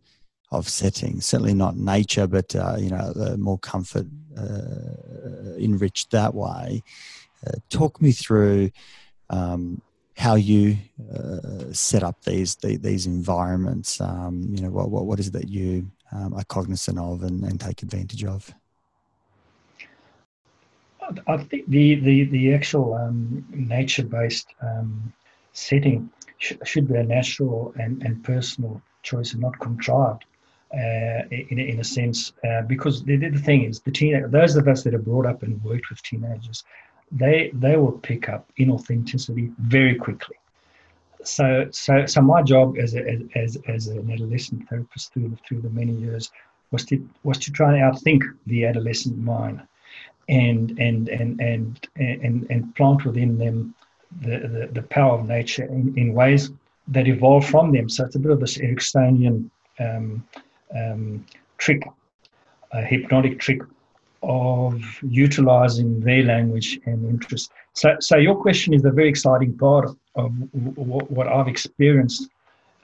Speaker 3: of setting. Certainly not nature, but uh, you know, more comfort uh, enriched that way. Uh, talk me through um, how you uh, set up these these environments. Um, you know, what, what what is it that you um, are cognizant of and, and take advantage of?
Speaker 1: I think the the the actual um, nature based um, setting sh- should be a natural and, and personal choice and not contrived. Uh, in, in a sense, uh, because the, the thing is, the teen, those of us that are brought up and worked with teenagers, they they will pick up inauthenticity very quickly. So so so my job as a, as as an adolescent therapist through the, through the many years was to was to try and outthink the adolescent mind and and and and and, and plant within them the, the, the power of nature in, in ways that evolve from them. So it's a bit of this Ericksonian um, um, trick, a hypnotic trick of utilizing their language and interest. So, so your question is a very exciting part of, what, what I've experienced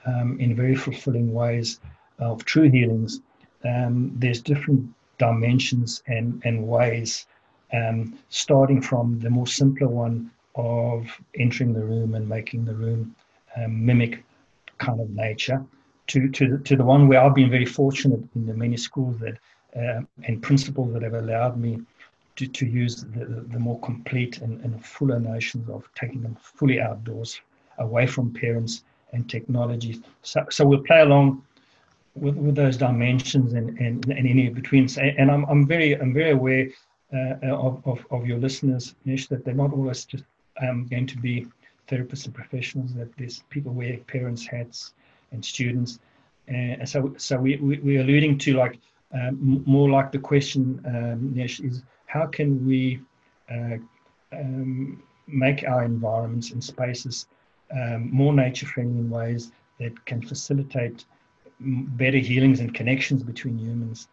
Speaker 1: um, in very fulfilling ways of true healings. Um, there's different dimensions and, and ways um, starting from the more simpler one of entering the room and making the room um, mimic kind of nature to, to, to the one where I've been very fortunate in the many schools that uh, and principals that have allowed me to, to use the, the more complete and, and fuller notions of taking them fully outdoors, away from parents and technology. So, so we'll play along with, with those dimensions and, and, and any between. And I'm, I'm very I'm very aware uh, of, of, of your listeners, Nish, that they're not always just um, going to be therapists and professionals, that there's people wear parents' hats and students. And so, so we, we, we're alluding to like um, more like the question, um, is how can we uh, um, make our environments and spaces um, more nature friendly in ways that can facilitate better healings and connections between humans.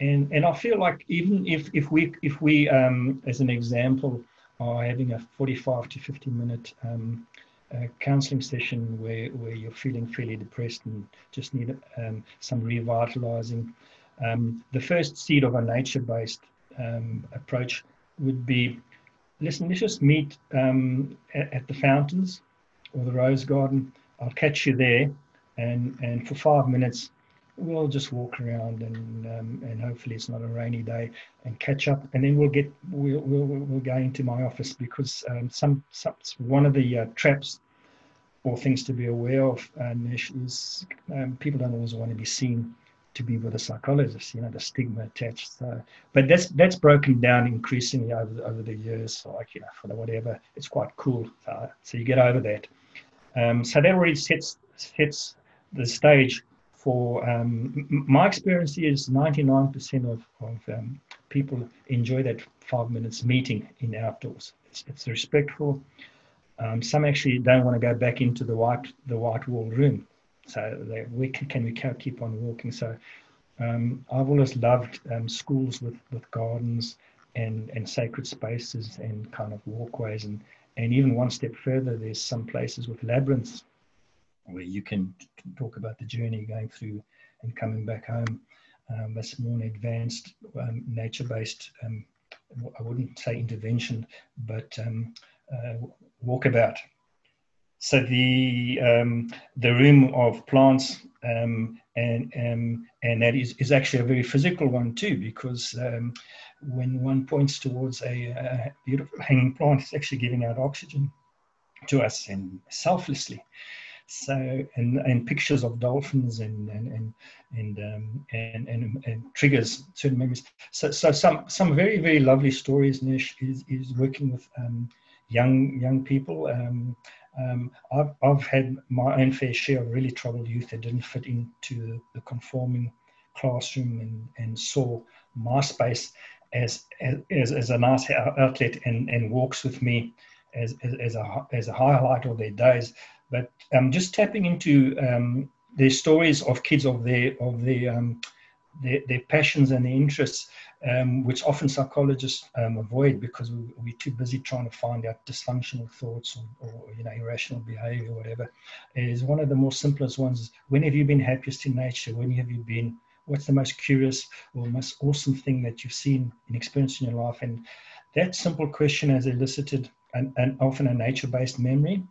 Speaker 1: And, and I feel like even if, if we, if we um, as an example, are having a 45 to 50 minute uh, counseling session where, where you're feeling fairly depressed and just need um, some revitalizing, um, the first seed of a nature based um, approach would be listen, let's just meet um, at, at the fountains or the rose garden. I'll catch you there and and for five minutes we'll just walk around and um, and hopefully it's not a rainy day and catch up. And then we'll get we'll we'll, we'll go into my office because um, some, some one of the uh, traps or things to be aware of uh, is um, people don't always want to be seen to be with a psychologist you know the stigma attached. So, but that's that's broken down increasingly over the, over the years so like you know for whatever. It's quite cool so, so you get over that. Um, so that already sets sets the stage for um, my experience is 99% of, of um, people enjoy that five minutes meeting in outdoors. It's, it's respectful. Um, some actually don't want to go back into the white the white wall room. So they, we can, can we keep on walking. So um, I've always loved um, schools with, with gardens and, and sacred spaces and kind of walkways and, and even one step further, there's some places with labyrinths where you can, talk about the journey going through and coming back home. Um, that's more an advanced um, nature-based, um, I wouldn't say intervention, but um, uh, walkabout. So the um, the room of plants um, and and that is, is actually a very physical one too, because when one points towards a, a beautiful hanging plant, it's actually giving out oxygen to us and selflessly so and and pictures of dolphins and and and and um, and, and, and, triggers certain memories. So so some some very very lovely stories. Nish is is working with um, young young people. Um, um, I've I've had my own fair share of really troubled youth that didn't fit into the, conforming classroom and and saw my space as as as a nice outlet and and walks with me as, as, as, a, as a highlight of their days. But um, just tapping into um, their stories of kids of their of their um, their, their, passions and their interests, um, which often psychologists um, avoid because we, we're too busy trying to find out dysfunctional thoughts or, or, you know irrational behavior or whatever, is one of the more simplest ones. When have you been happiest in nature? When have you been? What's the most curious or most awesome thing that you've seen and experienced in your life? And that simple question has elicited an, an often a nature-based memory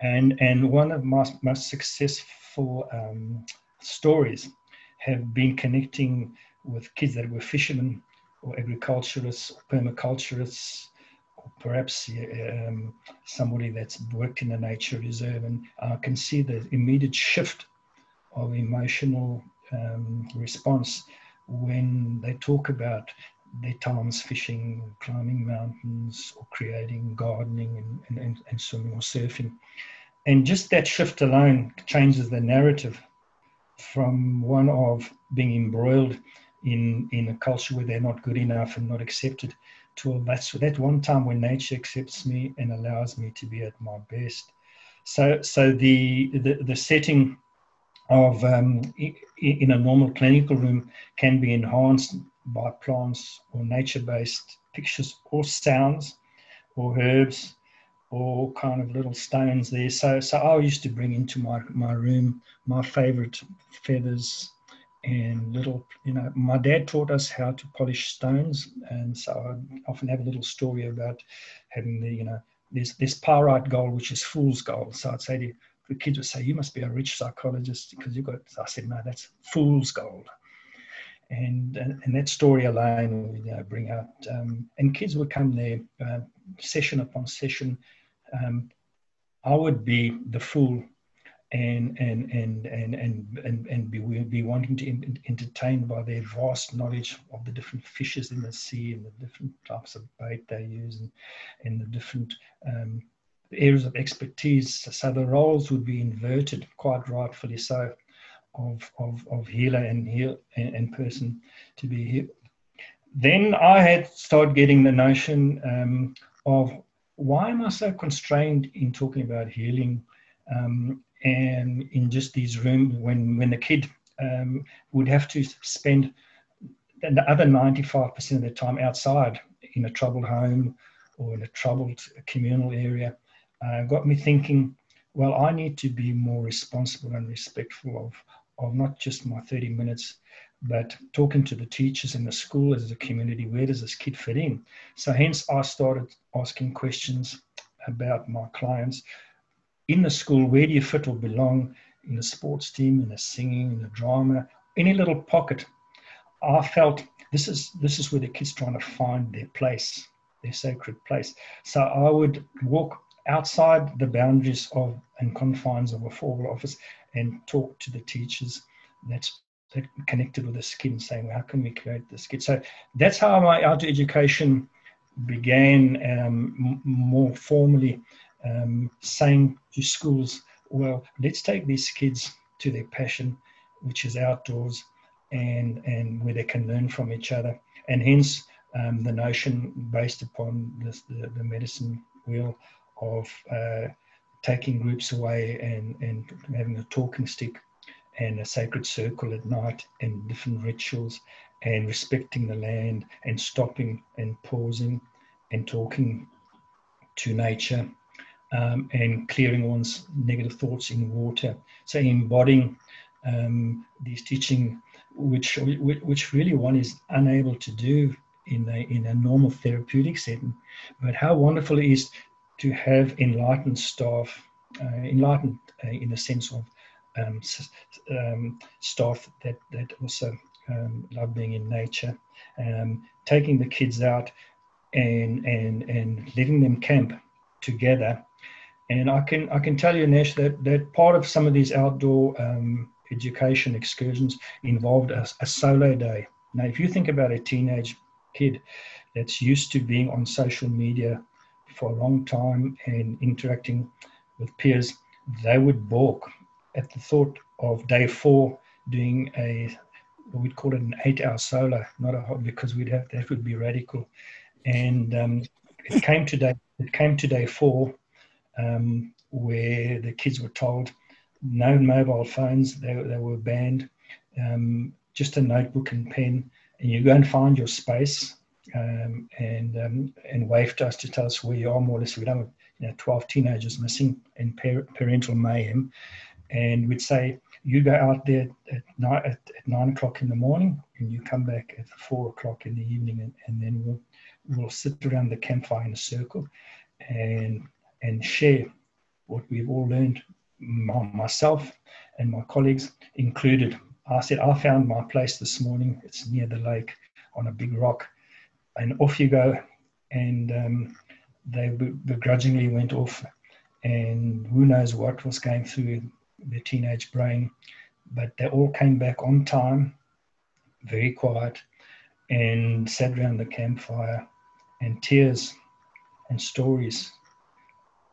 Speaker 1: and, and one of my most successful um, stories have been connecting with kids that were fishermen or agriculturists or permaculturists or perhaps um, somebody that's worked in a nature reserve. And I can see the immediate shift of emotional um, response when they talk about their times fishing, climbing mountains, or creating gardening and, and, and swimming or surfing. And just that shift alone changes the narrative from one of being embroiled in, in a culture where they're not good enough and not accepted to that's that one time when nature accepts me and allows me to be at my best. So, so the, the, the setting of um, in a normal clinical room can be enhanced by plants or nature-based pictures or sounds or herbs or kind of little stones there. So, so I used to bring into my, my room my favorite feathers and little, you know, my dad taught us how to polish stones. And so I often have a little story about having the, you know, this, this pyrite gold, which is fool's gold. So I'd say to the kids would say, you must be a rich psychologist because you've got, I said, no, that's fool's gold and and, that story alone would you know, bring out um, and kids would come there uh, session upon session. Um, I would be the fool and and and and and and, and be, be wanting to be entertained by their vast knowledge of the different fishes in the sea and the different types of bait they use and and the different um, areas of expertise. So the roles would be inverted, quite rightfully so, of of, of healer and heal and, and person to be here. Then I had started getting the notion um, of why am I so constrained in talking about healing um, and in just these rooms when when the kid um, would have to spend the other 95% of the time outside in a troubled home or in a troubled communal area uh, got me thinking well i need to be more responsible and respectful of of not just my 30 minutes but talking to the teachers in the school as a community where does this kid fit in so hence i started asking questions about my clients in the school, where do you fit or belong in the sports team, in the singing, in the drama, any little pocket? I felt this is this is where the kids trying to find their place, their sacred place. So I would walk outside the boundaries of and confines of a formal office and talk to the teachers that's that connected with the and saying, how can we create this kid? So that's how my outdoor education began um, more formally um, saying to schools, well, let's take these kids to their passion, which is outdoors, and and where they can learn from each other, and hence um, the notion based upon this, the, the medicine wheel of uh, taking groups away and and having a talking stick and a sacred circle at night and different rituals and respecting the land and stopping and pausing and talking to nature um, and clearing one's negative thoughts in water. So embodying um, these teaching, which which really one is unable to do in a in a normal therapeutic setting. But how wonderful it is to have enlightened staff, uh, enlightened uh, in the sense of um, um, staff that that also um, love being in nature, um, taking the kids out and and and letting them camp together and I can I can tell you, Nash, that that part of some of these outdoor um, education excursions involved a, a solo day. Now, if you think about a teenage kid that's used to being on social media for a long time and interacting with peers, they would balk at the thought of day four doing a we'd call it an eight-hour solo, not a hot because we'd have that would be radical. And um, it came to day it came to day four, um, where the kids were told no mobile phones, they, they were banned, um, just a notebook and pen, and you go and find your space um, and um, and wave to us to tell us where you are, more or less. We don't have you know, 12 teenagers missing in par- parental mayhem. And we'd say, you go out there at, night, at, at, nine o'clock in the morning and you come back at four o'clock in the evening and, and then we'll, we'll sit around the campfire in a circle and and share what we've all learned, myself and my colleagues included. I said, I found my place this morning. It's near the lake on a big rock. And off you go. And um, they begrudgingly went off. And who knows what was going through their teenage brain. But they all came back on time, very quiet, and sat around the campfire. And tears and stories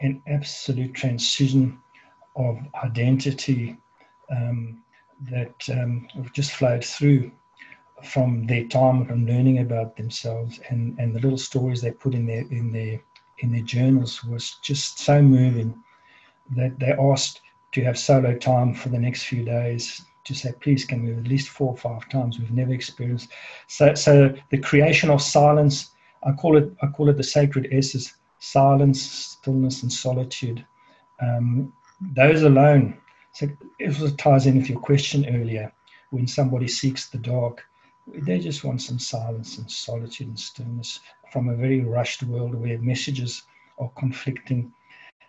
Speaker 1: an absolute transition of identity um, that um, just flowed through from their time of learning about themselves and, and the little stories they put in their in their in their journals was just so moving that they asked to have solo time for the next few days to say please can we at least four or five times we've never experienced so so the creation of silence i call it i call it the sacred S's silence, stillness, and solitude. Um, those alone. So it ties in with your question earlier. When somebody seeks the dark, they just want some silence and solitude and stillness from a very rushed world where messages are conflicting.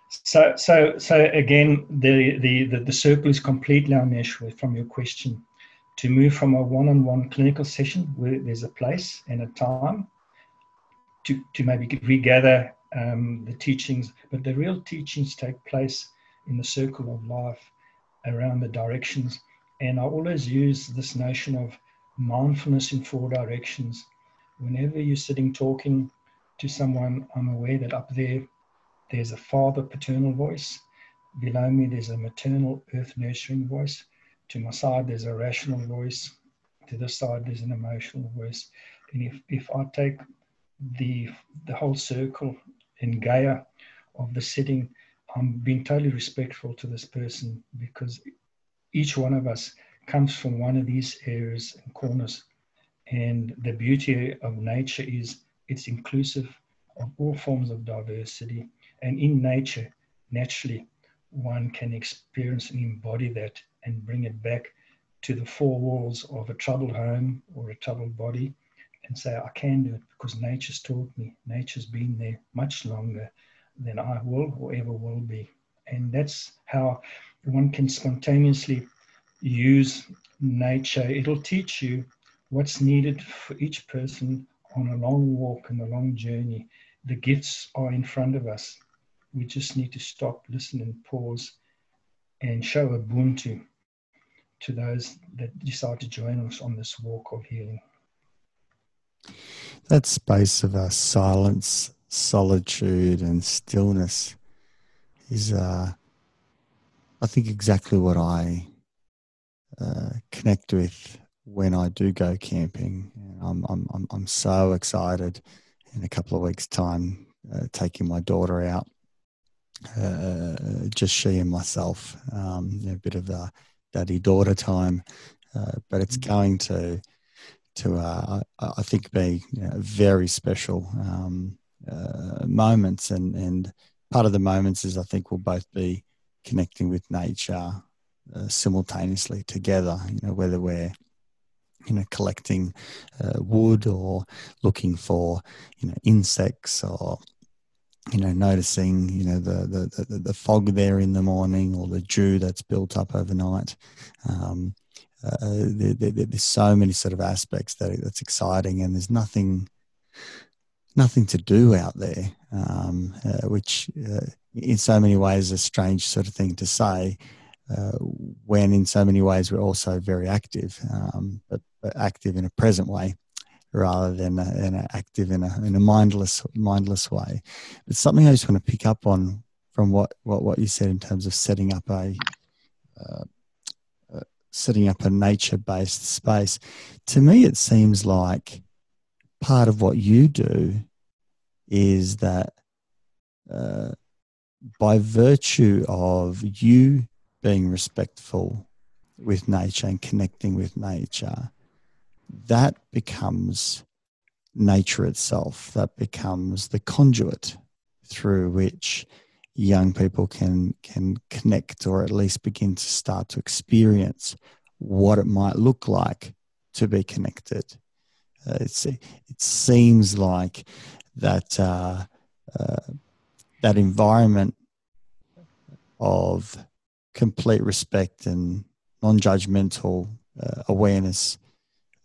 Speaker 1: So, so, so again, the the the, the circle is complete now, from your question to move from a one-on-one clinical session where there's a place and a time to, to maybe regather um, the teachings, but the real teachings take place in the circle of life around the directions. And I always use this notion of mindfulness in four directions. Whenever you're sitting talking to someone, I'm aware that up there, there's a father paternal voice. Below me, there's a maternal earth nurturing voice. To my side, there's a rational voice. To this side, there's an emotional voice. And if, if I take the, the whole circle in Gaia of the sitting, I'm being totally respectful to this person because each one of us comes from one of these areas and corners. And the beauty of nature is it's inclusive of all forms of diversity. And in nature, naturally, one can experience and embody that and bring it back to the four walls of a troubled home or a troubled body and say, I can do it because nature's taught me. Nature's been there much longer than I will or ever will be. And that's how one can spontaneously use nature. It'll teach you what's needed for each person on a long walk and a long journey. The gifts are in front of us. We just need to stop, listen, and pause and show Ubuntu to those that decide to join us on this walk of healing.
Speaker 3: That space of our silence, solitude, and stillness is, uh, I think, exactly what I uh, connect with when I do go camping. I'm, I'm, I'm, I'm so excited in a couple of weeks' time, uh, taking my daughter out. Uh, just she and myself, um, a bit of a daddy daughter time, uh, but it's mm. going to to uh, I think be you know, very special um, uh, moments, and and part of the moments is I think we'll both be connecting with nature uh, simultaneously together. You know whether we're you know collecting uh, wood or looking for you know insects or you know noticing you know the, the the, the fog there in the morning or the dew that's built up overnight um, uh, there, there, there's so many sort of aspects that that's exciting, and there's nothing nothing to do out there, um, uh, which uh, in so many ways is a strange sort of thing to say. Uh, when in so many ways we're also very active, um, but, but, active in a present way rather than, a, in a active in a, in a mindless mindless way. It's something I just want to pick up on from what, what, what you said in terms of setting up a uh, setting up a nature based space. To me, it seems like part of what you do is that uh, by virtue of you being respectful with nature and connecting with nature, that becomes nature itself. That becomes the conduit through which young people can can connect or at least begin to start to experience what it might look like to be connected. Uh, it seems like that uh, uh, that environment of complete respect and non-judgmental uh, awareness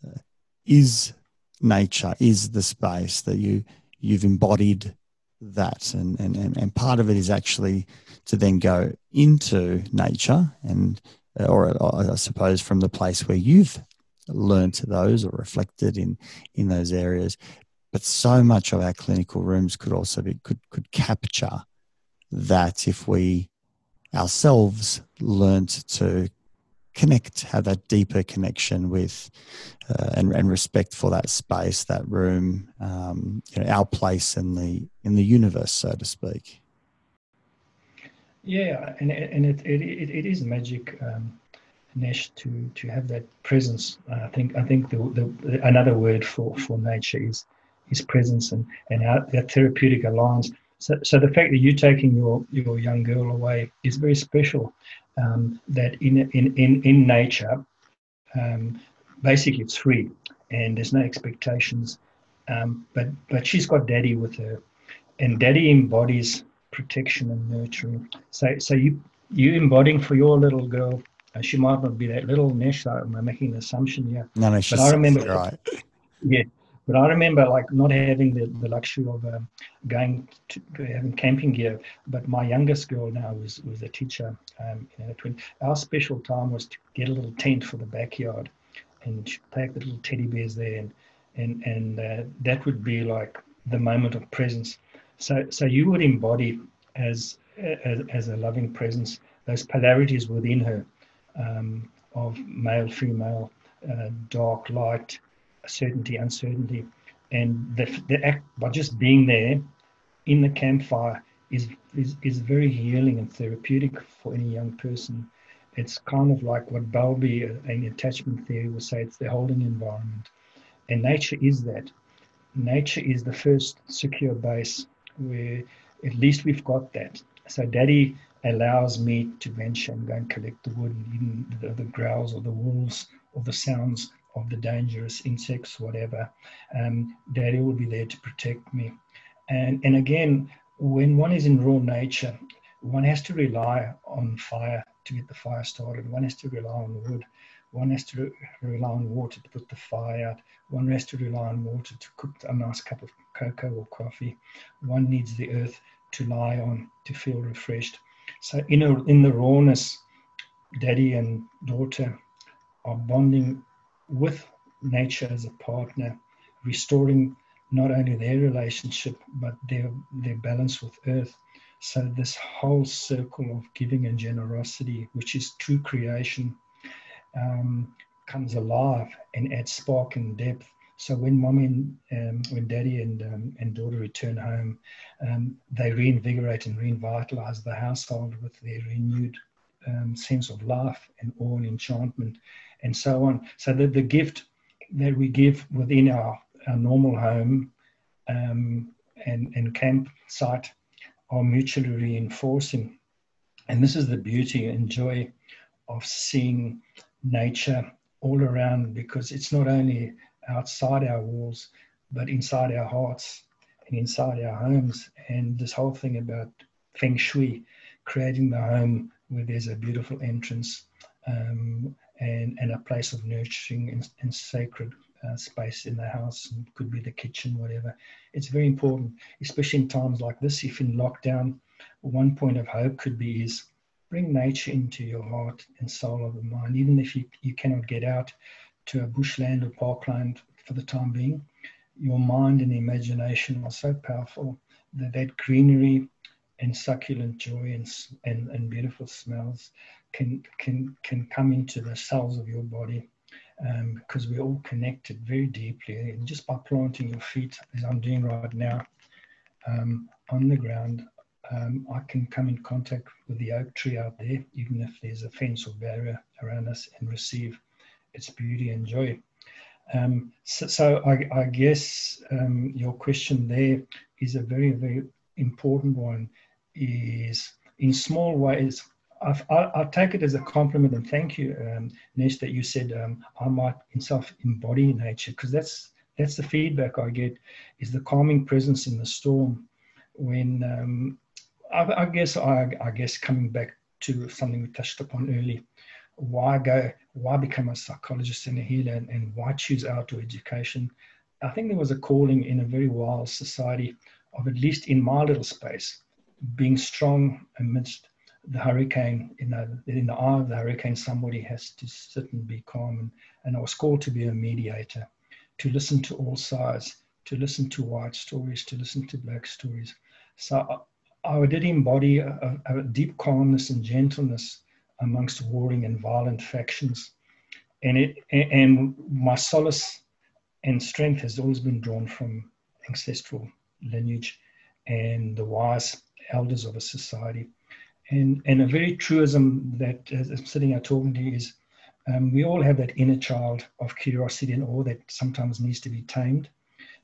Speaker 3: uh, is nature, is the space that you you've embodied that. And, and, and part of it is actually to then go into nature and or, or I suppose from the place where you've learned those or reflected in in those areas. But so much of our clinical rooms could also be could could capture that if we ourselves learned to connect, have that deeper connection with, uh, and, and respect for that space, that room, um, you know, our place in the in the universe, so to speak.
Speaker 1: Yeah, and and it it, it, it is magic, um, Nesh, to to have that presence. I think I think the, the another word for for nature is is presence and and our, therapeutic alliance. So, so the fact that you're taking your, your young girl away is very special um, that in, in, in, in nature, um, basically it's free and there's no expectations. Um, but, but she's got daddy with her, and daddy embodies protection and nurturing. So, so you, you embodying for your little girl Uh, she might not be that little, Nesh. Am I'm making an assumption here.
Speaker 3: No, no, she's but I remember, right.
Speaker 1: Yeah, but I remember like not having the, the luxury of um, going to, having camping gear. But my youngest girl now was was a teacher. Um, you know, twin. Our special time was to get a little tent for the backyard, and take the little teddy bears there, and and and uh, that would be like the moment of presence. So so you would embody as as, as a loving presence those polarities within her um, of male, female, uh, dark, light, certainty, uncertainty, and the, the act by just being there in the campfire is, is is very healing and therapeutic for any young person. It's kind of like what Bowlby in uh, attachment theory would say. It's the holding environment, and nature is that. Nature is the first secure base where at least we've got that. So, Daddy allows me to venture and go and collect the wood, and even the, the growls or the wolves or the sounds of the dangerous insects, whatever. Um, Daddy will be there to protect me. And, and again, when one is in raw nature, one has to rely on fire to get the fire started. One has to rely on wood. One has to re- rely on water to put the fire out. One has to rely on water to cook a nice cup of cocoa or coffee. One needs the earth to lie on to feel refreshed. So in, a, in the rawness, daddy and daughter are bonding with nature as a partner, restoring not only their relationship but their their balance with earth. So this whole circle of giving and generosity, which is true creation, um, comes alive and adds spark and depth. So when mommy and um, when daddy and um, and daughter return home, um, they reinvigorate and revitalize the household with their renewed um, sense of life and awe and enchantment and so on. So that the gift that we give within our, our normal home um, and, and campsite are mutually reinforcing. And this is the beauty and joy of seeing nature all around because it's not only outside our walls, but inside our hearts and inside our homes. And this whole thing about feng shui, creating the home where there's a beautiful entrance um, and, and a place of nurturing and, and sacred uh, space in the house, and could be the kitchen, whatever. It's very important, especially in times like this. If in lockdown, one point of hope could be is bring nature into your heart and soul of the mind, even if you, you cannot get out to a bushland or parkland for the time being. Your mind and imagination are so powerful that that greenery and succulent joy and, and, and beautiful smells can can can come into the cells of your body um, because we're all connected very deeply. And just by planting your feet, as I'm doing right now, um, on the ground, um, I can come in contact with the oak tree out there, even if there's a fence or barrier around us, and receive its beauty and joy. Um, so, so I, I, guess um, your question there is a very, very important one. Is in small ways I, take it as a compliment and thank you, um, Nesh, that you said um, I might in self embody nature because that's that's the feedback I get is the calming presence in the storm. When um, I, I, guess I, I guess coming back to something we touched upon early, why go? Why become a psychologist and a healer, and, and why choose outdoor education? I think there was a calling in a very wild society of at least in my little space, being strong amidst the hurricane, in the, in the eye of the hurricane, somebody has to sit and be calm. And, and I was called to be a mediator, to listen to all sides, to listen to white stories, to listen to black stories. So I, I did embody a, a deep calmness and gentleness amongst warring and violent factions. And, it, and my solace and strength has always been drawn from ancestral lineage and the wise elders of a society. And, and a very truism that as I'm sitting here talking to you is um, we all have that inner child of curiosity and awe that sometimes needs to be tamed.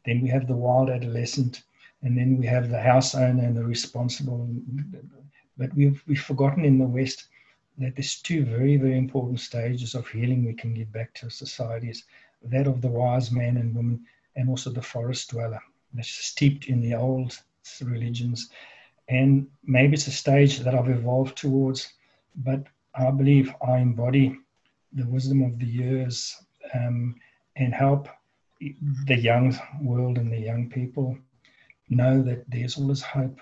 Speaker 1: Then we have the wild adolescent, and then we have the house owner and the responsible. But we've, we've forgotten in the West that there's two very, very important stages of healing we can give back to societies that of the wise man and woman, and also the forest dweller that's steeped in the old religions and maybe it's a stage that I've evolved towards, but I believe I embody the wisdom of the years um, and help the young world and the young people know that there's always hope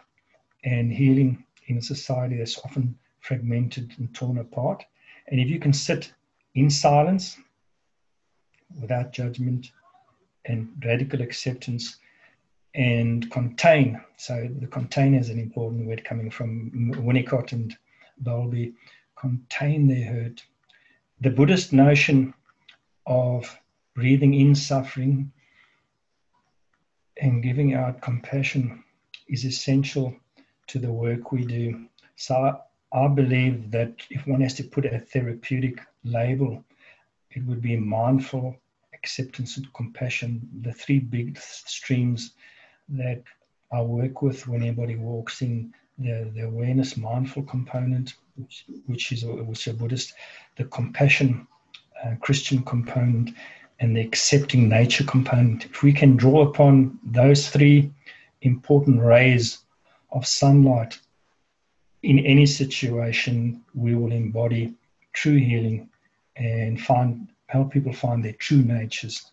Speaker 1: and healing in a society that's often fragmented and torn apart. And if you can sit in silence without judgment and radical acceptance and contain, so the contain is an important word coming from Winnicott and Bowlby, contain their hurt. The Buddhist notion of breathing in suffering and giving out compassion is essential to the work we do. So I believe that if one has to put a therapeutic label, it would be mindful acceptance and compassion, the three big streams that I work with when anybody walks in the, the awareness mindful component, which, which is which a Buddhist, the compassion uh, Christian component, and the accepting nature component. If we can draw upon those three important rays of sunlight in any situation, we will embody true healing and find help people find their true natures.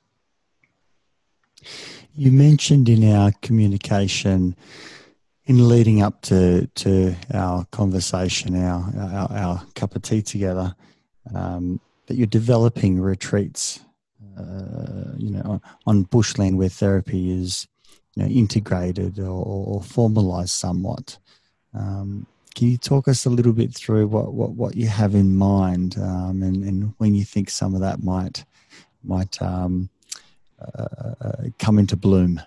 Speaker 3: You mentioned in our communication in leading up to to our conversation, our our, our cup of tea together, um, that you're developing retreats, uh, you know, on, bushland where therapy is, you know, integrated or, or formalized somewhat. Um, can you talk us a little bit through what, what, what you have in mind um, and, and when you think some of that might might um, come into bloom?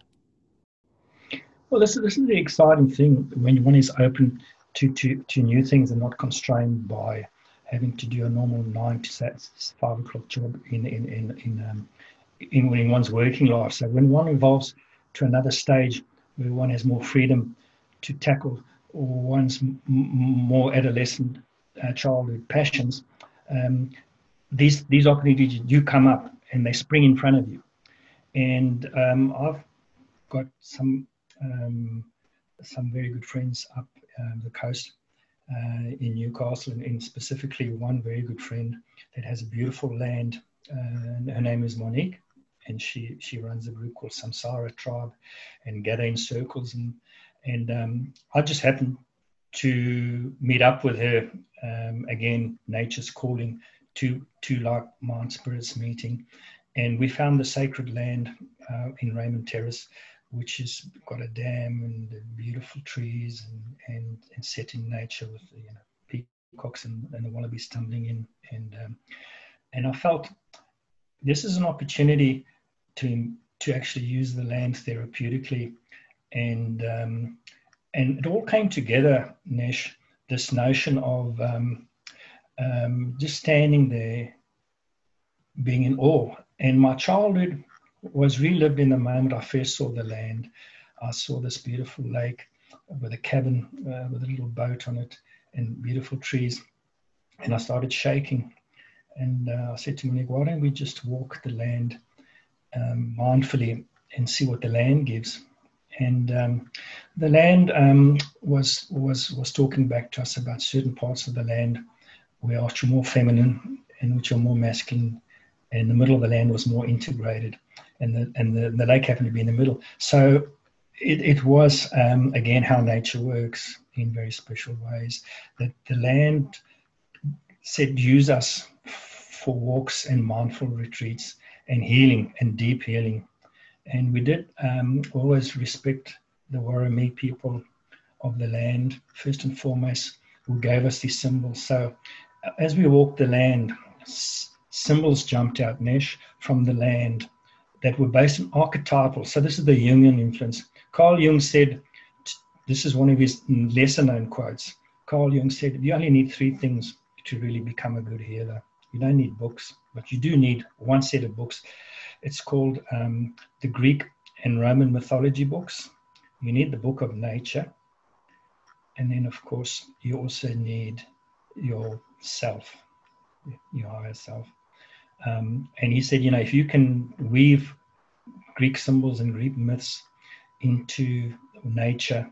Speaker 1: Well, this, is, this is the exciting thing when one is open to, to, to new things and not constrained by having to do a normal nine to five o'clock job in in in in, um, in, in one's working life. So when one evolves to another stage where one has more freedom to tackle one's m- more adolescent uh, childhood passions, um, these these opportunities do come up and they spring in front of you. And um, I've got some um, some very good friends up um, the coast uh, in Newcastle, and, and, specifically one very good friend that has a beautiful land. Uh, her name is Monique, and she she runs a group called Samsara Tribe, and gather in circles. And and um, I just happened to meet up with her um, again. Nature's calling, two two like-minded spirits meeting, and we found the sacred land uh, in Raymond Terrace which has got a dam and beautiful trees and, and, and set in nature with you know, peacocks and, and the wallabies tumbling in. And, um, and I felt this is an opportunity to, to actually use the land therapeutically. And, um, and it all came together, Nesh, this notion of um, um, just standing there, being in awe. And my childhood was relived in the moment I first saw the land. I saw this beautiful lake with a cabin uh, with a little boat on it and beautiful trees. And I started shaking. And uh, I said to Monique, why don't we just walk the land um, mindfully and see what the land gives? And um, the land um, was, was, was talking back to us about certain parts of the land which are more feminine and which are more masculine. And the middle of the land was more integrated and the and the, the lake happened to be in the middle. So it, it was um, again how nature works in very special ways. That the land said use us for walks and mindful retreats and healing and deep healing, and we did um, always respect the Worimi people of the land first and foremost, who gave us these symbols. So as we walked the land, symbols jumped out, Nesh, from the land that were based on archetypal. So this is the Jungian influence. Carl Jung said, this is one of his lesser known quotes. Carl Jung said, you only need three things to really become a good healer. You don't need books, but you do need one set of books. It's called um, the Greek and Roman mythology books. You need the book of nature. And then, of course, you also need yourself, your higher self. Um, and he said, you know, if you can weave Greek symbols and Greek myths into nature,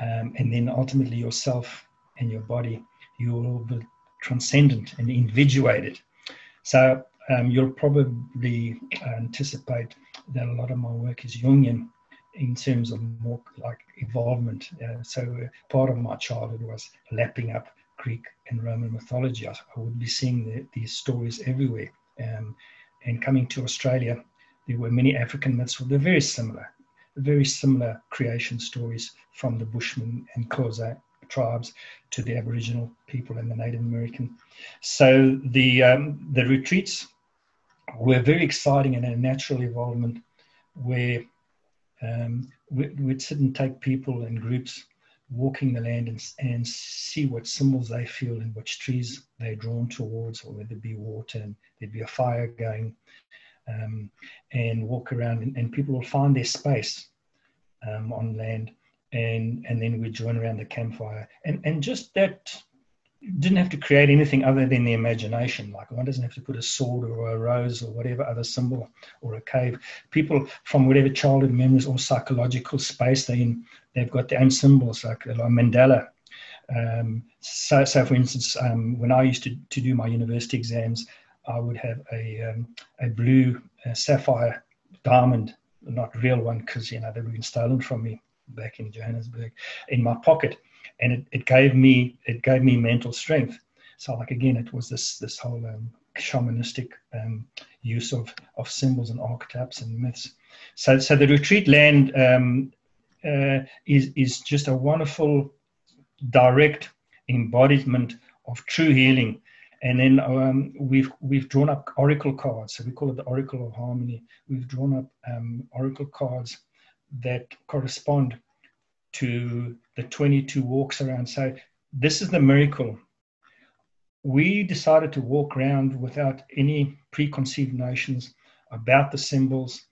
Speaker 1: um, and then ultimately yourself and your body, you will be transcendent and individuated. So um, you'll probably anticipate that a lot of my work is Jungian in terms of more like evolvement. Uh, so part of my childhood was lapping up Greek and Roman mythology. I, would be seeing the, these stories everywhere. Um, and coming to Australia, there were many African myths. They're very similar, very similar creation stories from the Bushman and Xhosa tribes to the Aboriginal people and the Native American. So the um, the retreats were very exciting and a natural evolvement where um, we, would sit and take people in groups walking the land and, and see what symbols they feel and which trees they're drawn towards, or whether it be water and there'd be a fire going, um, and walk around, and, and, people will find their space um, on land, and and then we join around the campfire, and and just that didn't have to create anything other than the imagination. Like one doesn't have to put a sword or a rose or whatever other symbol or a cave. People from whatever childhood memories or psychological space they in, they've got their own symbols, like, like mandala. Um, so, so, for instance, um, when I used to, to do my university exams, I would have a, um, a blue uh, sapphire diamond, not real one, because you know they were stolen from me back in Johannesburg, in my pocket and it, it gave me it gave me mental strength. So like again, it was this this whole um, shamanistic um, use of of symbols and archetypes and myths. So so the retreat land um, uh, is is just a wonderful direct embodiment of true healing. And then um, we've we've drawn up oracle cards. So we call it the Oracle of Harmony. We've drawn up um, oracle cards that correspond to the 22 walks around. So this is the miracle. We decided to walk around without any preconceived notions about the symbols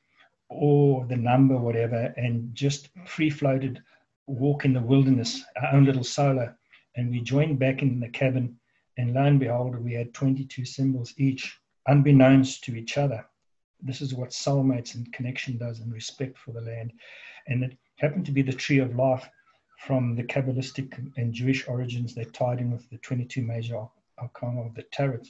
Speaker 1: or the number, whatever, and just free floated walk in the wilderness, our own little solo. And we joined back in the cabin, and lo and behold, we had 22 symbols each, unbeknownst to each other. This is what soulmates and connection does, and respect for the land. And it happened to be the tree of life from the Kabbalistic and Jewish origins that tied in with the 22 major arcana of the tarot.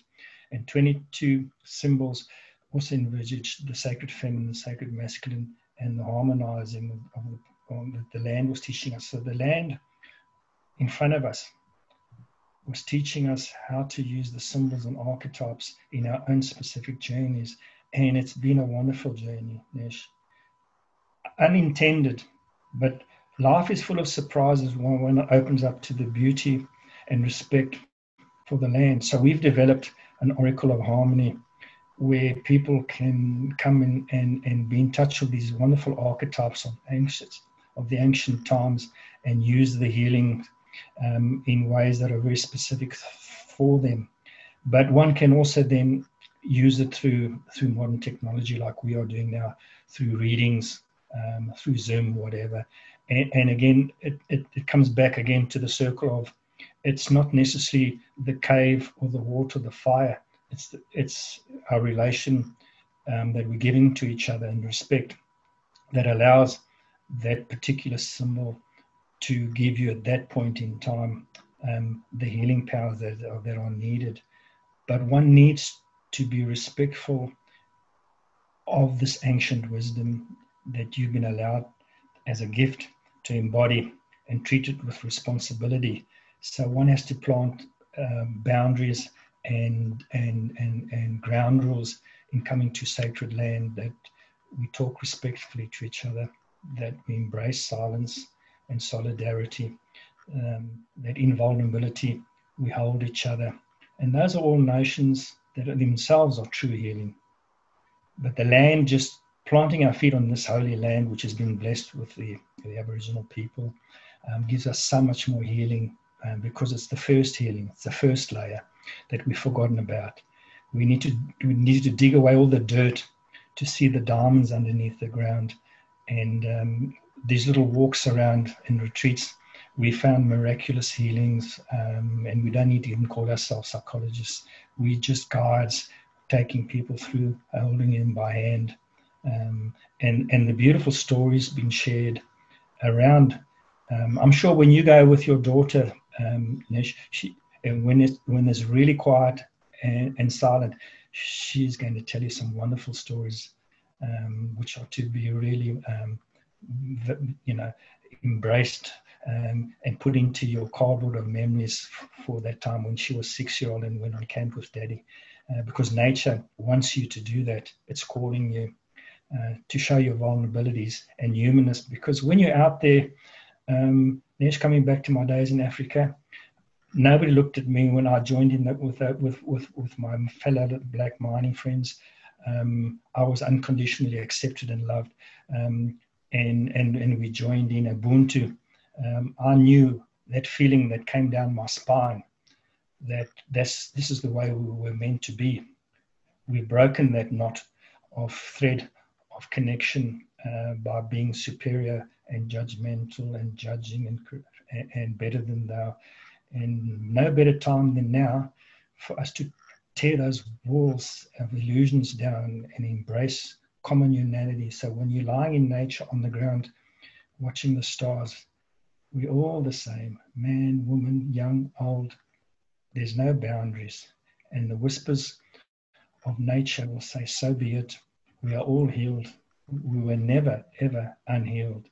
Speaker 1: And 22 symbols also envisaged the sacred feminine, the sacred masculine, and the harmonizing of the, of the, um, the land was teaching us. So the land in front of us was teaching us how to use the symbols and archetypes in our own specific journeys. And it's been a wonderful journey, Nesh. Unintended, but life is full of surprises when, it opens up to the beauty and respect for the land. So we've developed an oracle of harmony where people can come in and, and be in touch with these wonderful archetypes of ancient of the ancient times and use the healing um, in ways that are very specific for them. But one can also then use it through through modern technology like we are doing now, through readings, um, through Zoom, whatever, and, and again, it, it, it comes back again to the circle of it's not necessarily the cave or the water, the fire. It's the, it's our relation um, that we're giving to each other and respect that allows that particular symbol to give you at that point in time um, the healing powers that that are needed. But one needs to be respectful of this ancient wisdom that you've been allowed as a gift to embody and treat it with responsibility. So one has to plant um, boundaries and, and, and, and ground rules in coming to sacred land that we talk respectfully to each other, that we embrace silence and solidarity, um, that in vulnerability we hold each other. And those are all notions that themselves are true healing. But the land just planting our feet on this holy land, which has been blessed with the, the Aboriginal people, um, gives us so much more healing um, because it's the first healing, it's the first layer that we've forgotten about. We need to we need to dig away all the dirt to see the diamonds underneath the ground. And um, these little walks around in retreats, we found miraculous healings, um, and we don't need to even call ourselves psychologists. We're just guides taking people through, holding them by hand, um, and and the beautiful stories being shared around. Um, I'm sure when you go with your daughter, um, she And when it's when it's really quiet and, and silent, she's going to tell you some wonderful stories, um, which are to be really, um, you know, embraced um, and put into your cardboard of memories for that time when she was six year old and went on camp with daddy. Uh, because nature wants you to do that. It's calling you uh, to show your vulnerabilities and humanness. Because when you're out there, um, coming back to my days in Africa, nobody looked at me when I joined in with, uh, with, with, with my fellow black mining friends. Um, I was unconditionally accepted and loved. Um, and, and, and we joined in Ubuntu. Um, I knew that feeling that came down my spine that this, this is the way we were meant to be. We've broken that knot of thread of connection uh, by being superior and judgmental and judging and, and better than thou. And no better time than now for us to tear those walls of illusions down and embrace common humanity. So when you're lying in nature on the ground, watching the stars, we're all the same man, woman, young, old, there's no boundaries. And the whispers of nature will say, So be it. We are all healed. We were never, ever unhealed.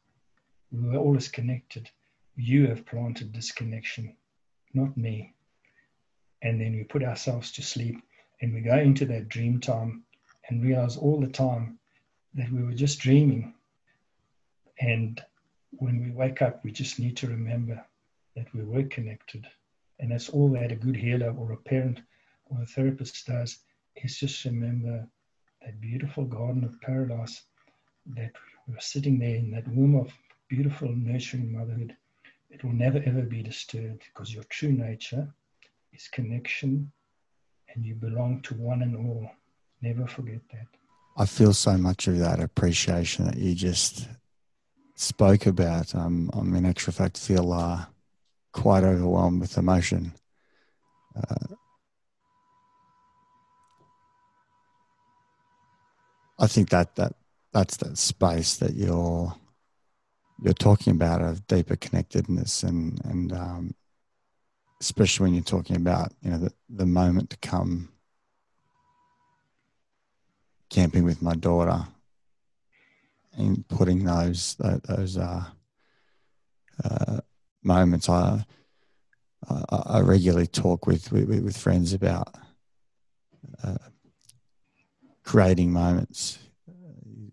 Speaker 1: We were always connected. You have planted this connection, not me. And then we put ourselves to sleep and we go into that dream time and realize all the time that we were just dreaming. And when we wake up, we just need to remember that we were connected. And that's all that a good healer or a parent or a therapist does is just remember that beautiful garden of paradise that we were sitting there in that womb of beautiful nurturing motherhood. It will never ever be disturbed because your true nature is connection and you belong to one and all. Never forget that.
Speaker 3: I feel so much of that appreciation that you just spoke about. Um, I mean, actual fact, feel uh, quite overwhelmed with emotion. Uh, I think that that that's that space that you're you're talking about of deeper connectedness and and um, especially when you're talking about you know the, the moment to come camping with my daughter and putting those those uh, uh, moments. I, I, I regularly talk with, with, with friends about uh, creating moments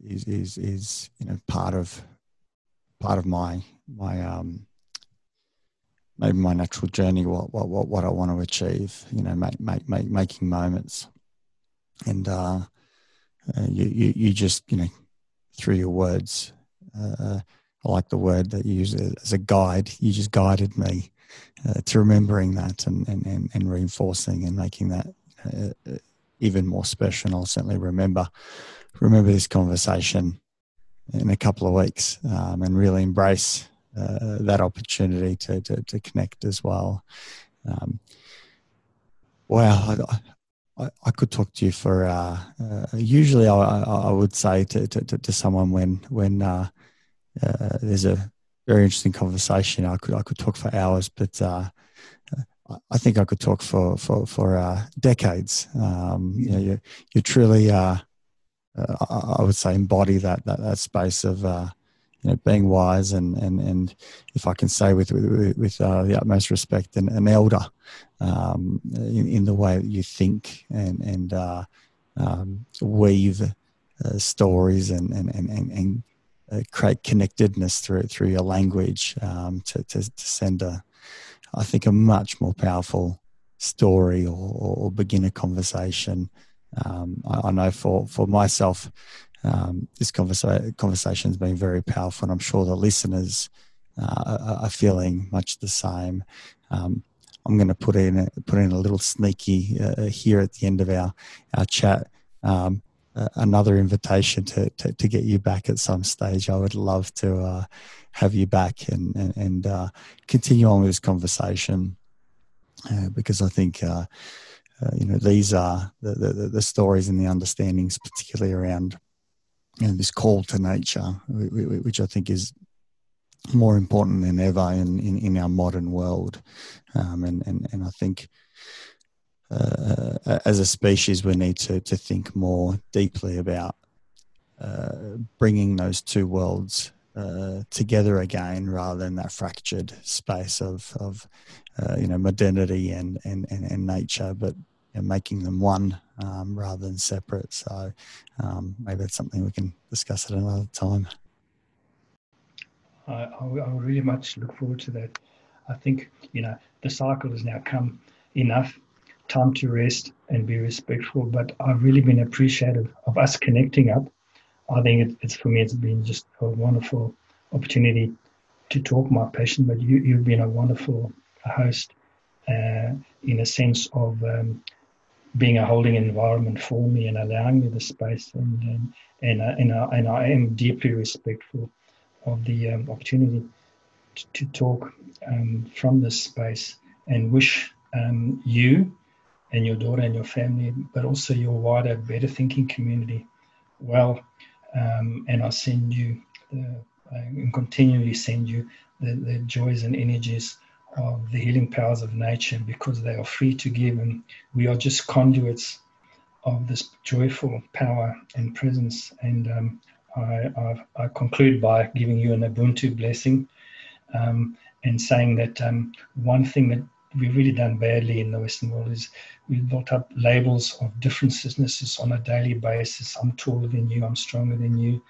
Speaker 3: is, is, is, you know, part of, part of my, my, um, maybe my natural journey, what, what, what, what I want to achieve, you know, make, make, make, making moments. And, uh, uh you, you, you just, you know, through your words, uh, I like the word that you use as a guide. You just guided me uh, to remembering that and, and, and, and, reinforcing and making that uh, uh, even more special. And I'll certainly remember remember this conversation in a couple of weeks um, and really embrace uh, that opportunity to, to, to, connect as well. Um, wow, I, I, could talk to you for. Uh, uh, usually, I, I, would say to, to, to, someone when when uh, there's a very interesting conversation. I could I could talk for hours, but uh, I think I could talk for for for uh, decades. Um, you know, you you truly, uh, uh, I would say, embody that that, that space of uh, you know being wise and and and if I can say with with, with the utmost respect, an, an elder um, in, in, the way that you think and and um, weave stories and and and, and uh, create connectedness through through your language um, to, to, to send a I think a much more powerful story or, or begin a conversation. Um, I, I, know for for myself, um, this conversa- conversation has been very powerful, and I'm sure the listeners uh, are, are, feeling much the same. Um, I'm going to put in a, put in a little sneaky uh, here at the end of our our chat. Um, another invitation to, to, to get you back at some stage. I would love to uh, have you back and and, and uh, continue on with this conversation uh, because I think. Uh, uh, you know these are the, the, the stories and the understandings, particularly around you know, this call to nature, which I think is more important than ever in, in, in our modern world. Um, and, and, and I think uh, as a species, we need to, to think more deeply about uh, bringing those two worlds uh, together again rather than that fractured space of, of uh, you know, modernity and, and, and, and nature, but you know, making them one um, rather than separate. So um, maybe that's something we can discuss at another time.
Speaker 1: I, I, I really much look forward to that. I think, you know, the cycle has now come enough time to rest and be respectful. But I've really been appreciative of us connecting up. I think it, it's for me, it's been just a wonderful opportunity to talk my passion. But you, you've been a wonderful host uh, in a sense of um, being a holding environment for me and allowing me the space. And and and, uh, and, uh, and I am deeply respectful of the um, opportunity to, to talk um, from this space and wish um, you and your daughter and your family, but also your wider better thinking community well. Um, and I send you the, and continually send you the, the joys and energies of the healing powers of nature because they are free to give and we are just conduits of this joyful power and presence. And um, I, I, I, conclude by giving you an Ubuntu blessing um, and saying that um, one thing that we've really done badly in the Western world is we've built up labels of differences on a daily basis. I'm taller than you, I'm stronger than you,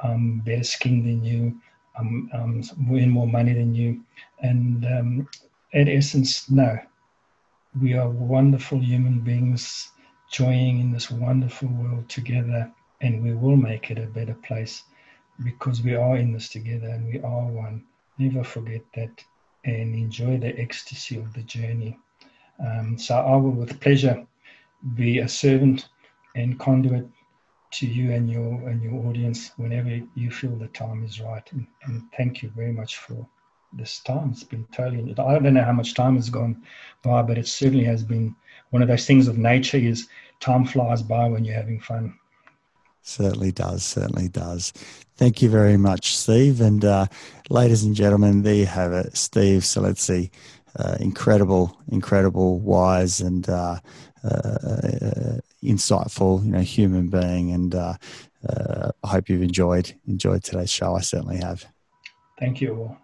Speaker 1: I'm better skinned than you, I'm, I'm winning more money than you. And um, in essence, no. We are wonderful human beings joining in this wonderful world together, and we will make it a better place because we are in this together and we are one. Never forget that and enjoy the ecstasy of the journey. Um, so I will, with pleasure, be a servant and conduit to you and your and your audience whenever you feel the time is right. And, and thank you very much for this time. It's been totally. I don't know how much time has gone by, but it certainly has been one of those things of nature. Is time flies by when you're having fun.
Speaker 3: Certainly does. Certainly does. Thank you very much, Steve. And uh, ladies and gentlemen, there you have it, Steve Selezzi. Uh, incredible, incredible, wise, and uh, uh insightful, you know, human being. And uh, uh, I hope you've enjoyed enjoyed today's show. I certainly have.
Speaker 1: Thank you.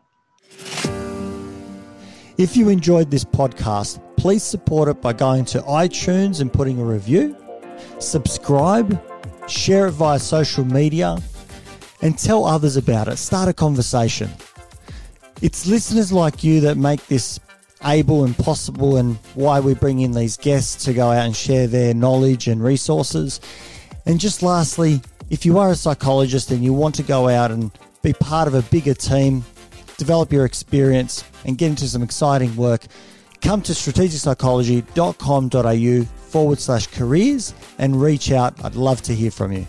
Speaker 3: If you enjoyed this podcast, please support it by going to iTunes and putting a review. Subscribe share it via social media, and tell others about it. Start a conversation. It's listeners like you that make this able and possible, and why we bring in these guests to go out and share their knowledge and resources. And just lastly, if you are a psychologist and you want to go out and be part of a bigger team, develop your experience, and get into some exciting work, come to strategicpsychology.com.au forward slash careers and reach out. I'd love to hear from you.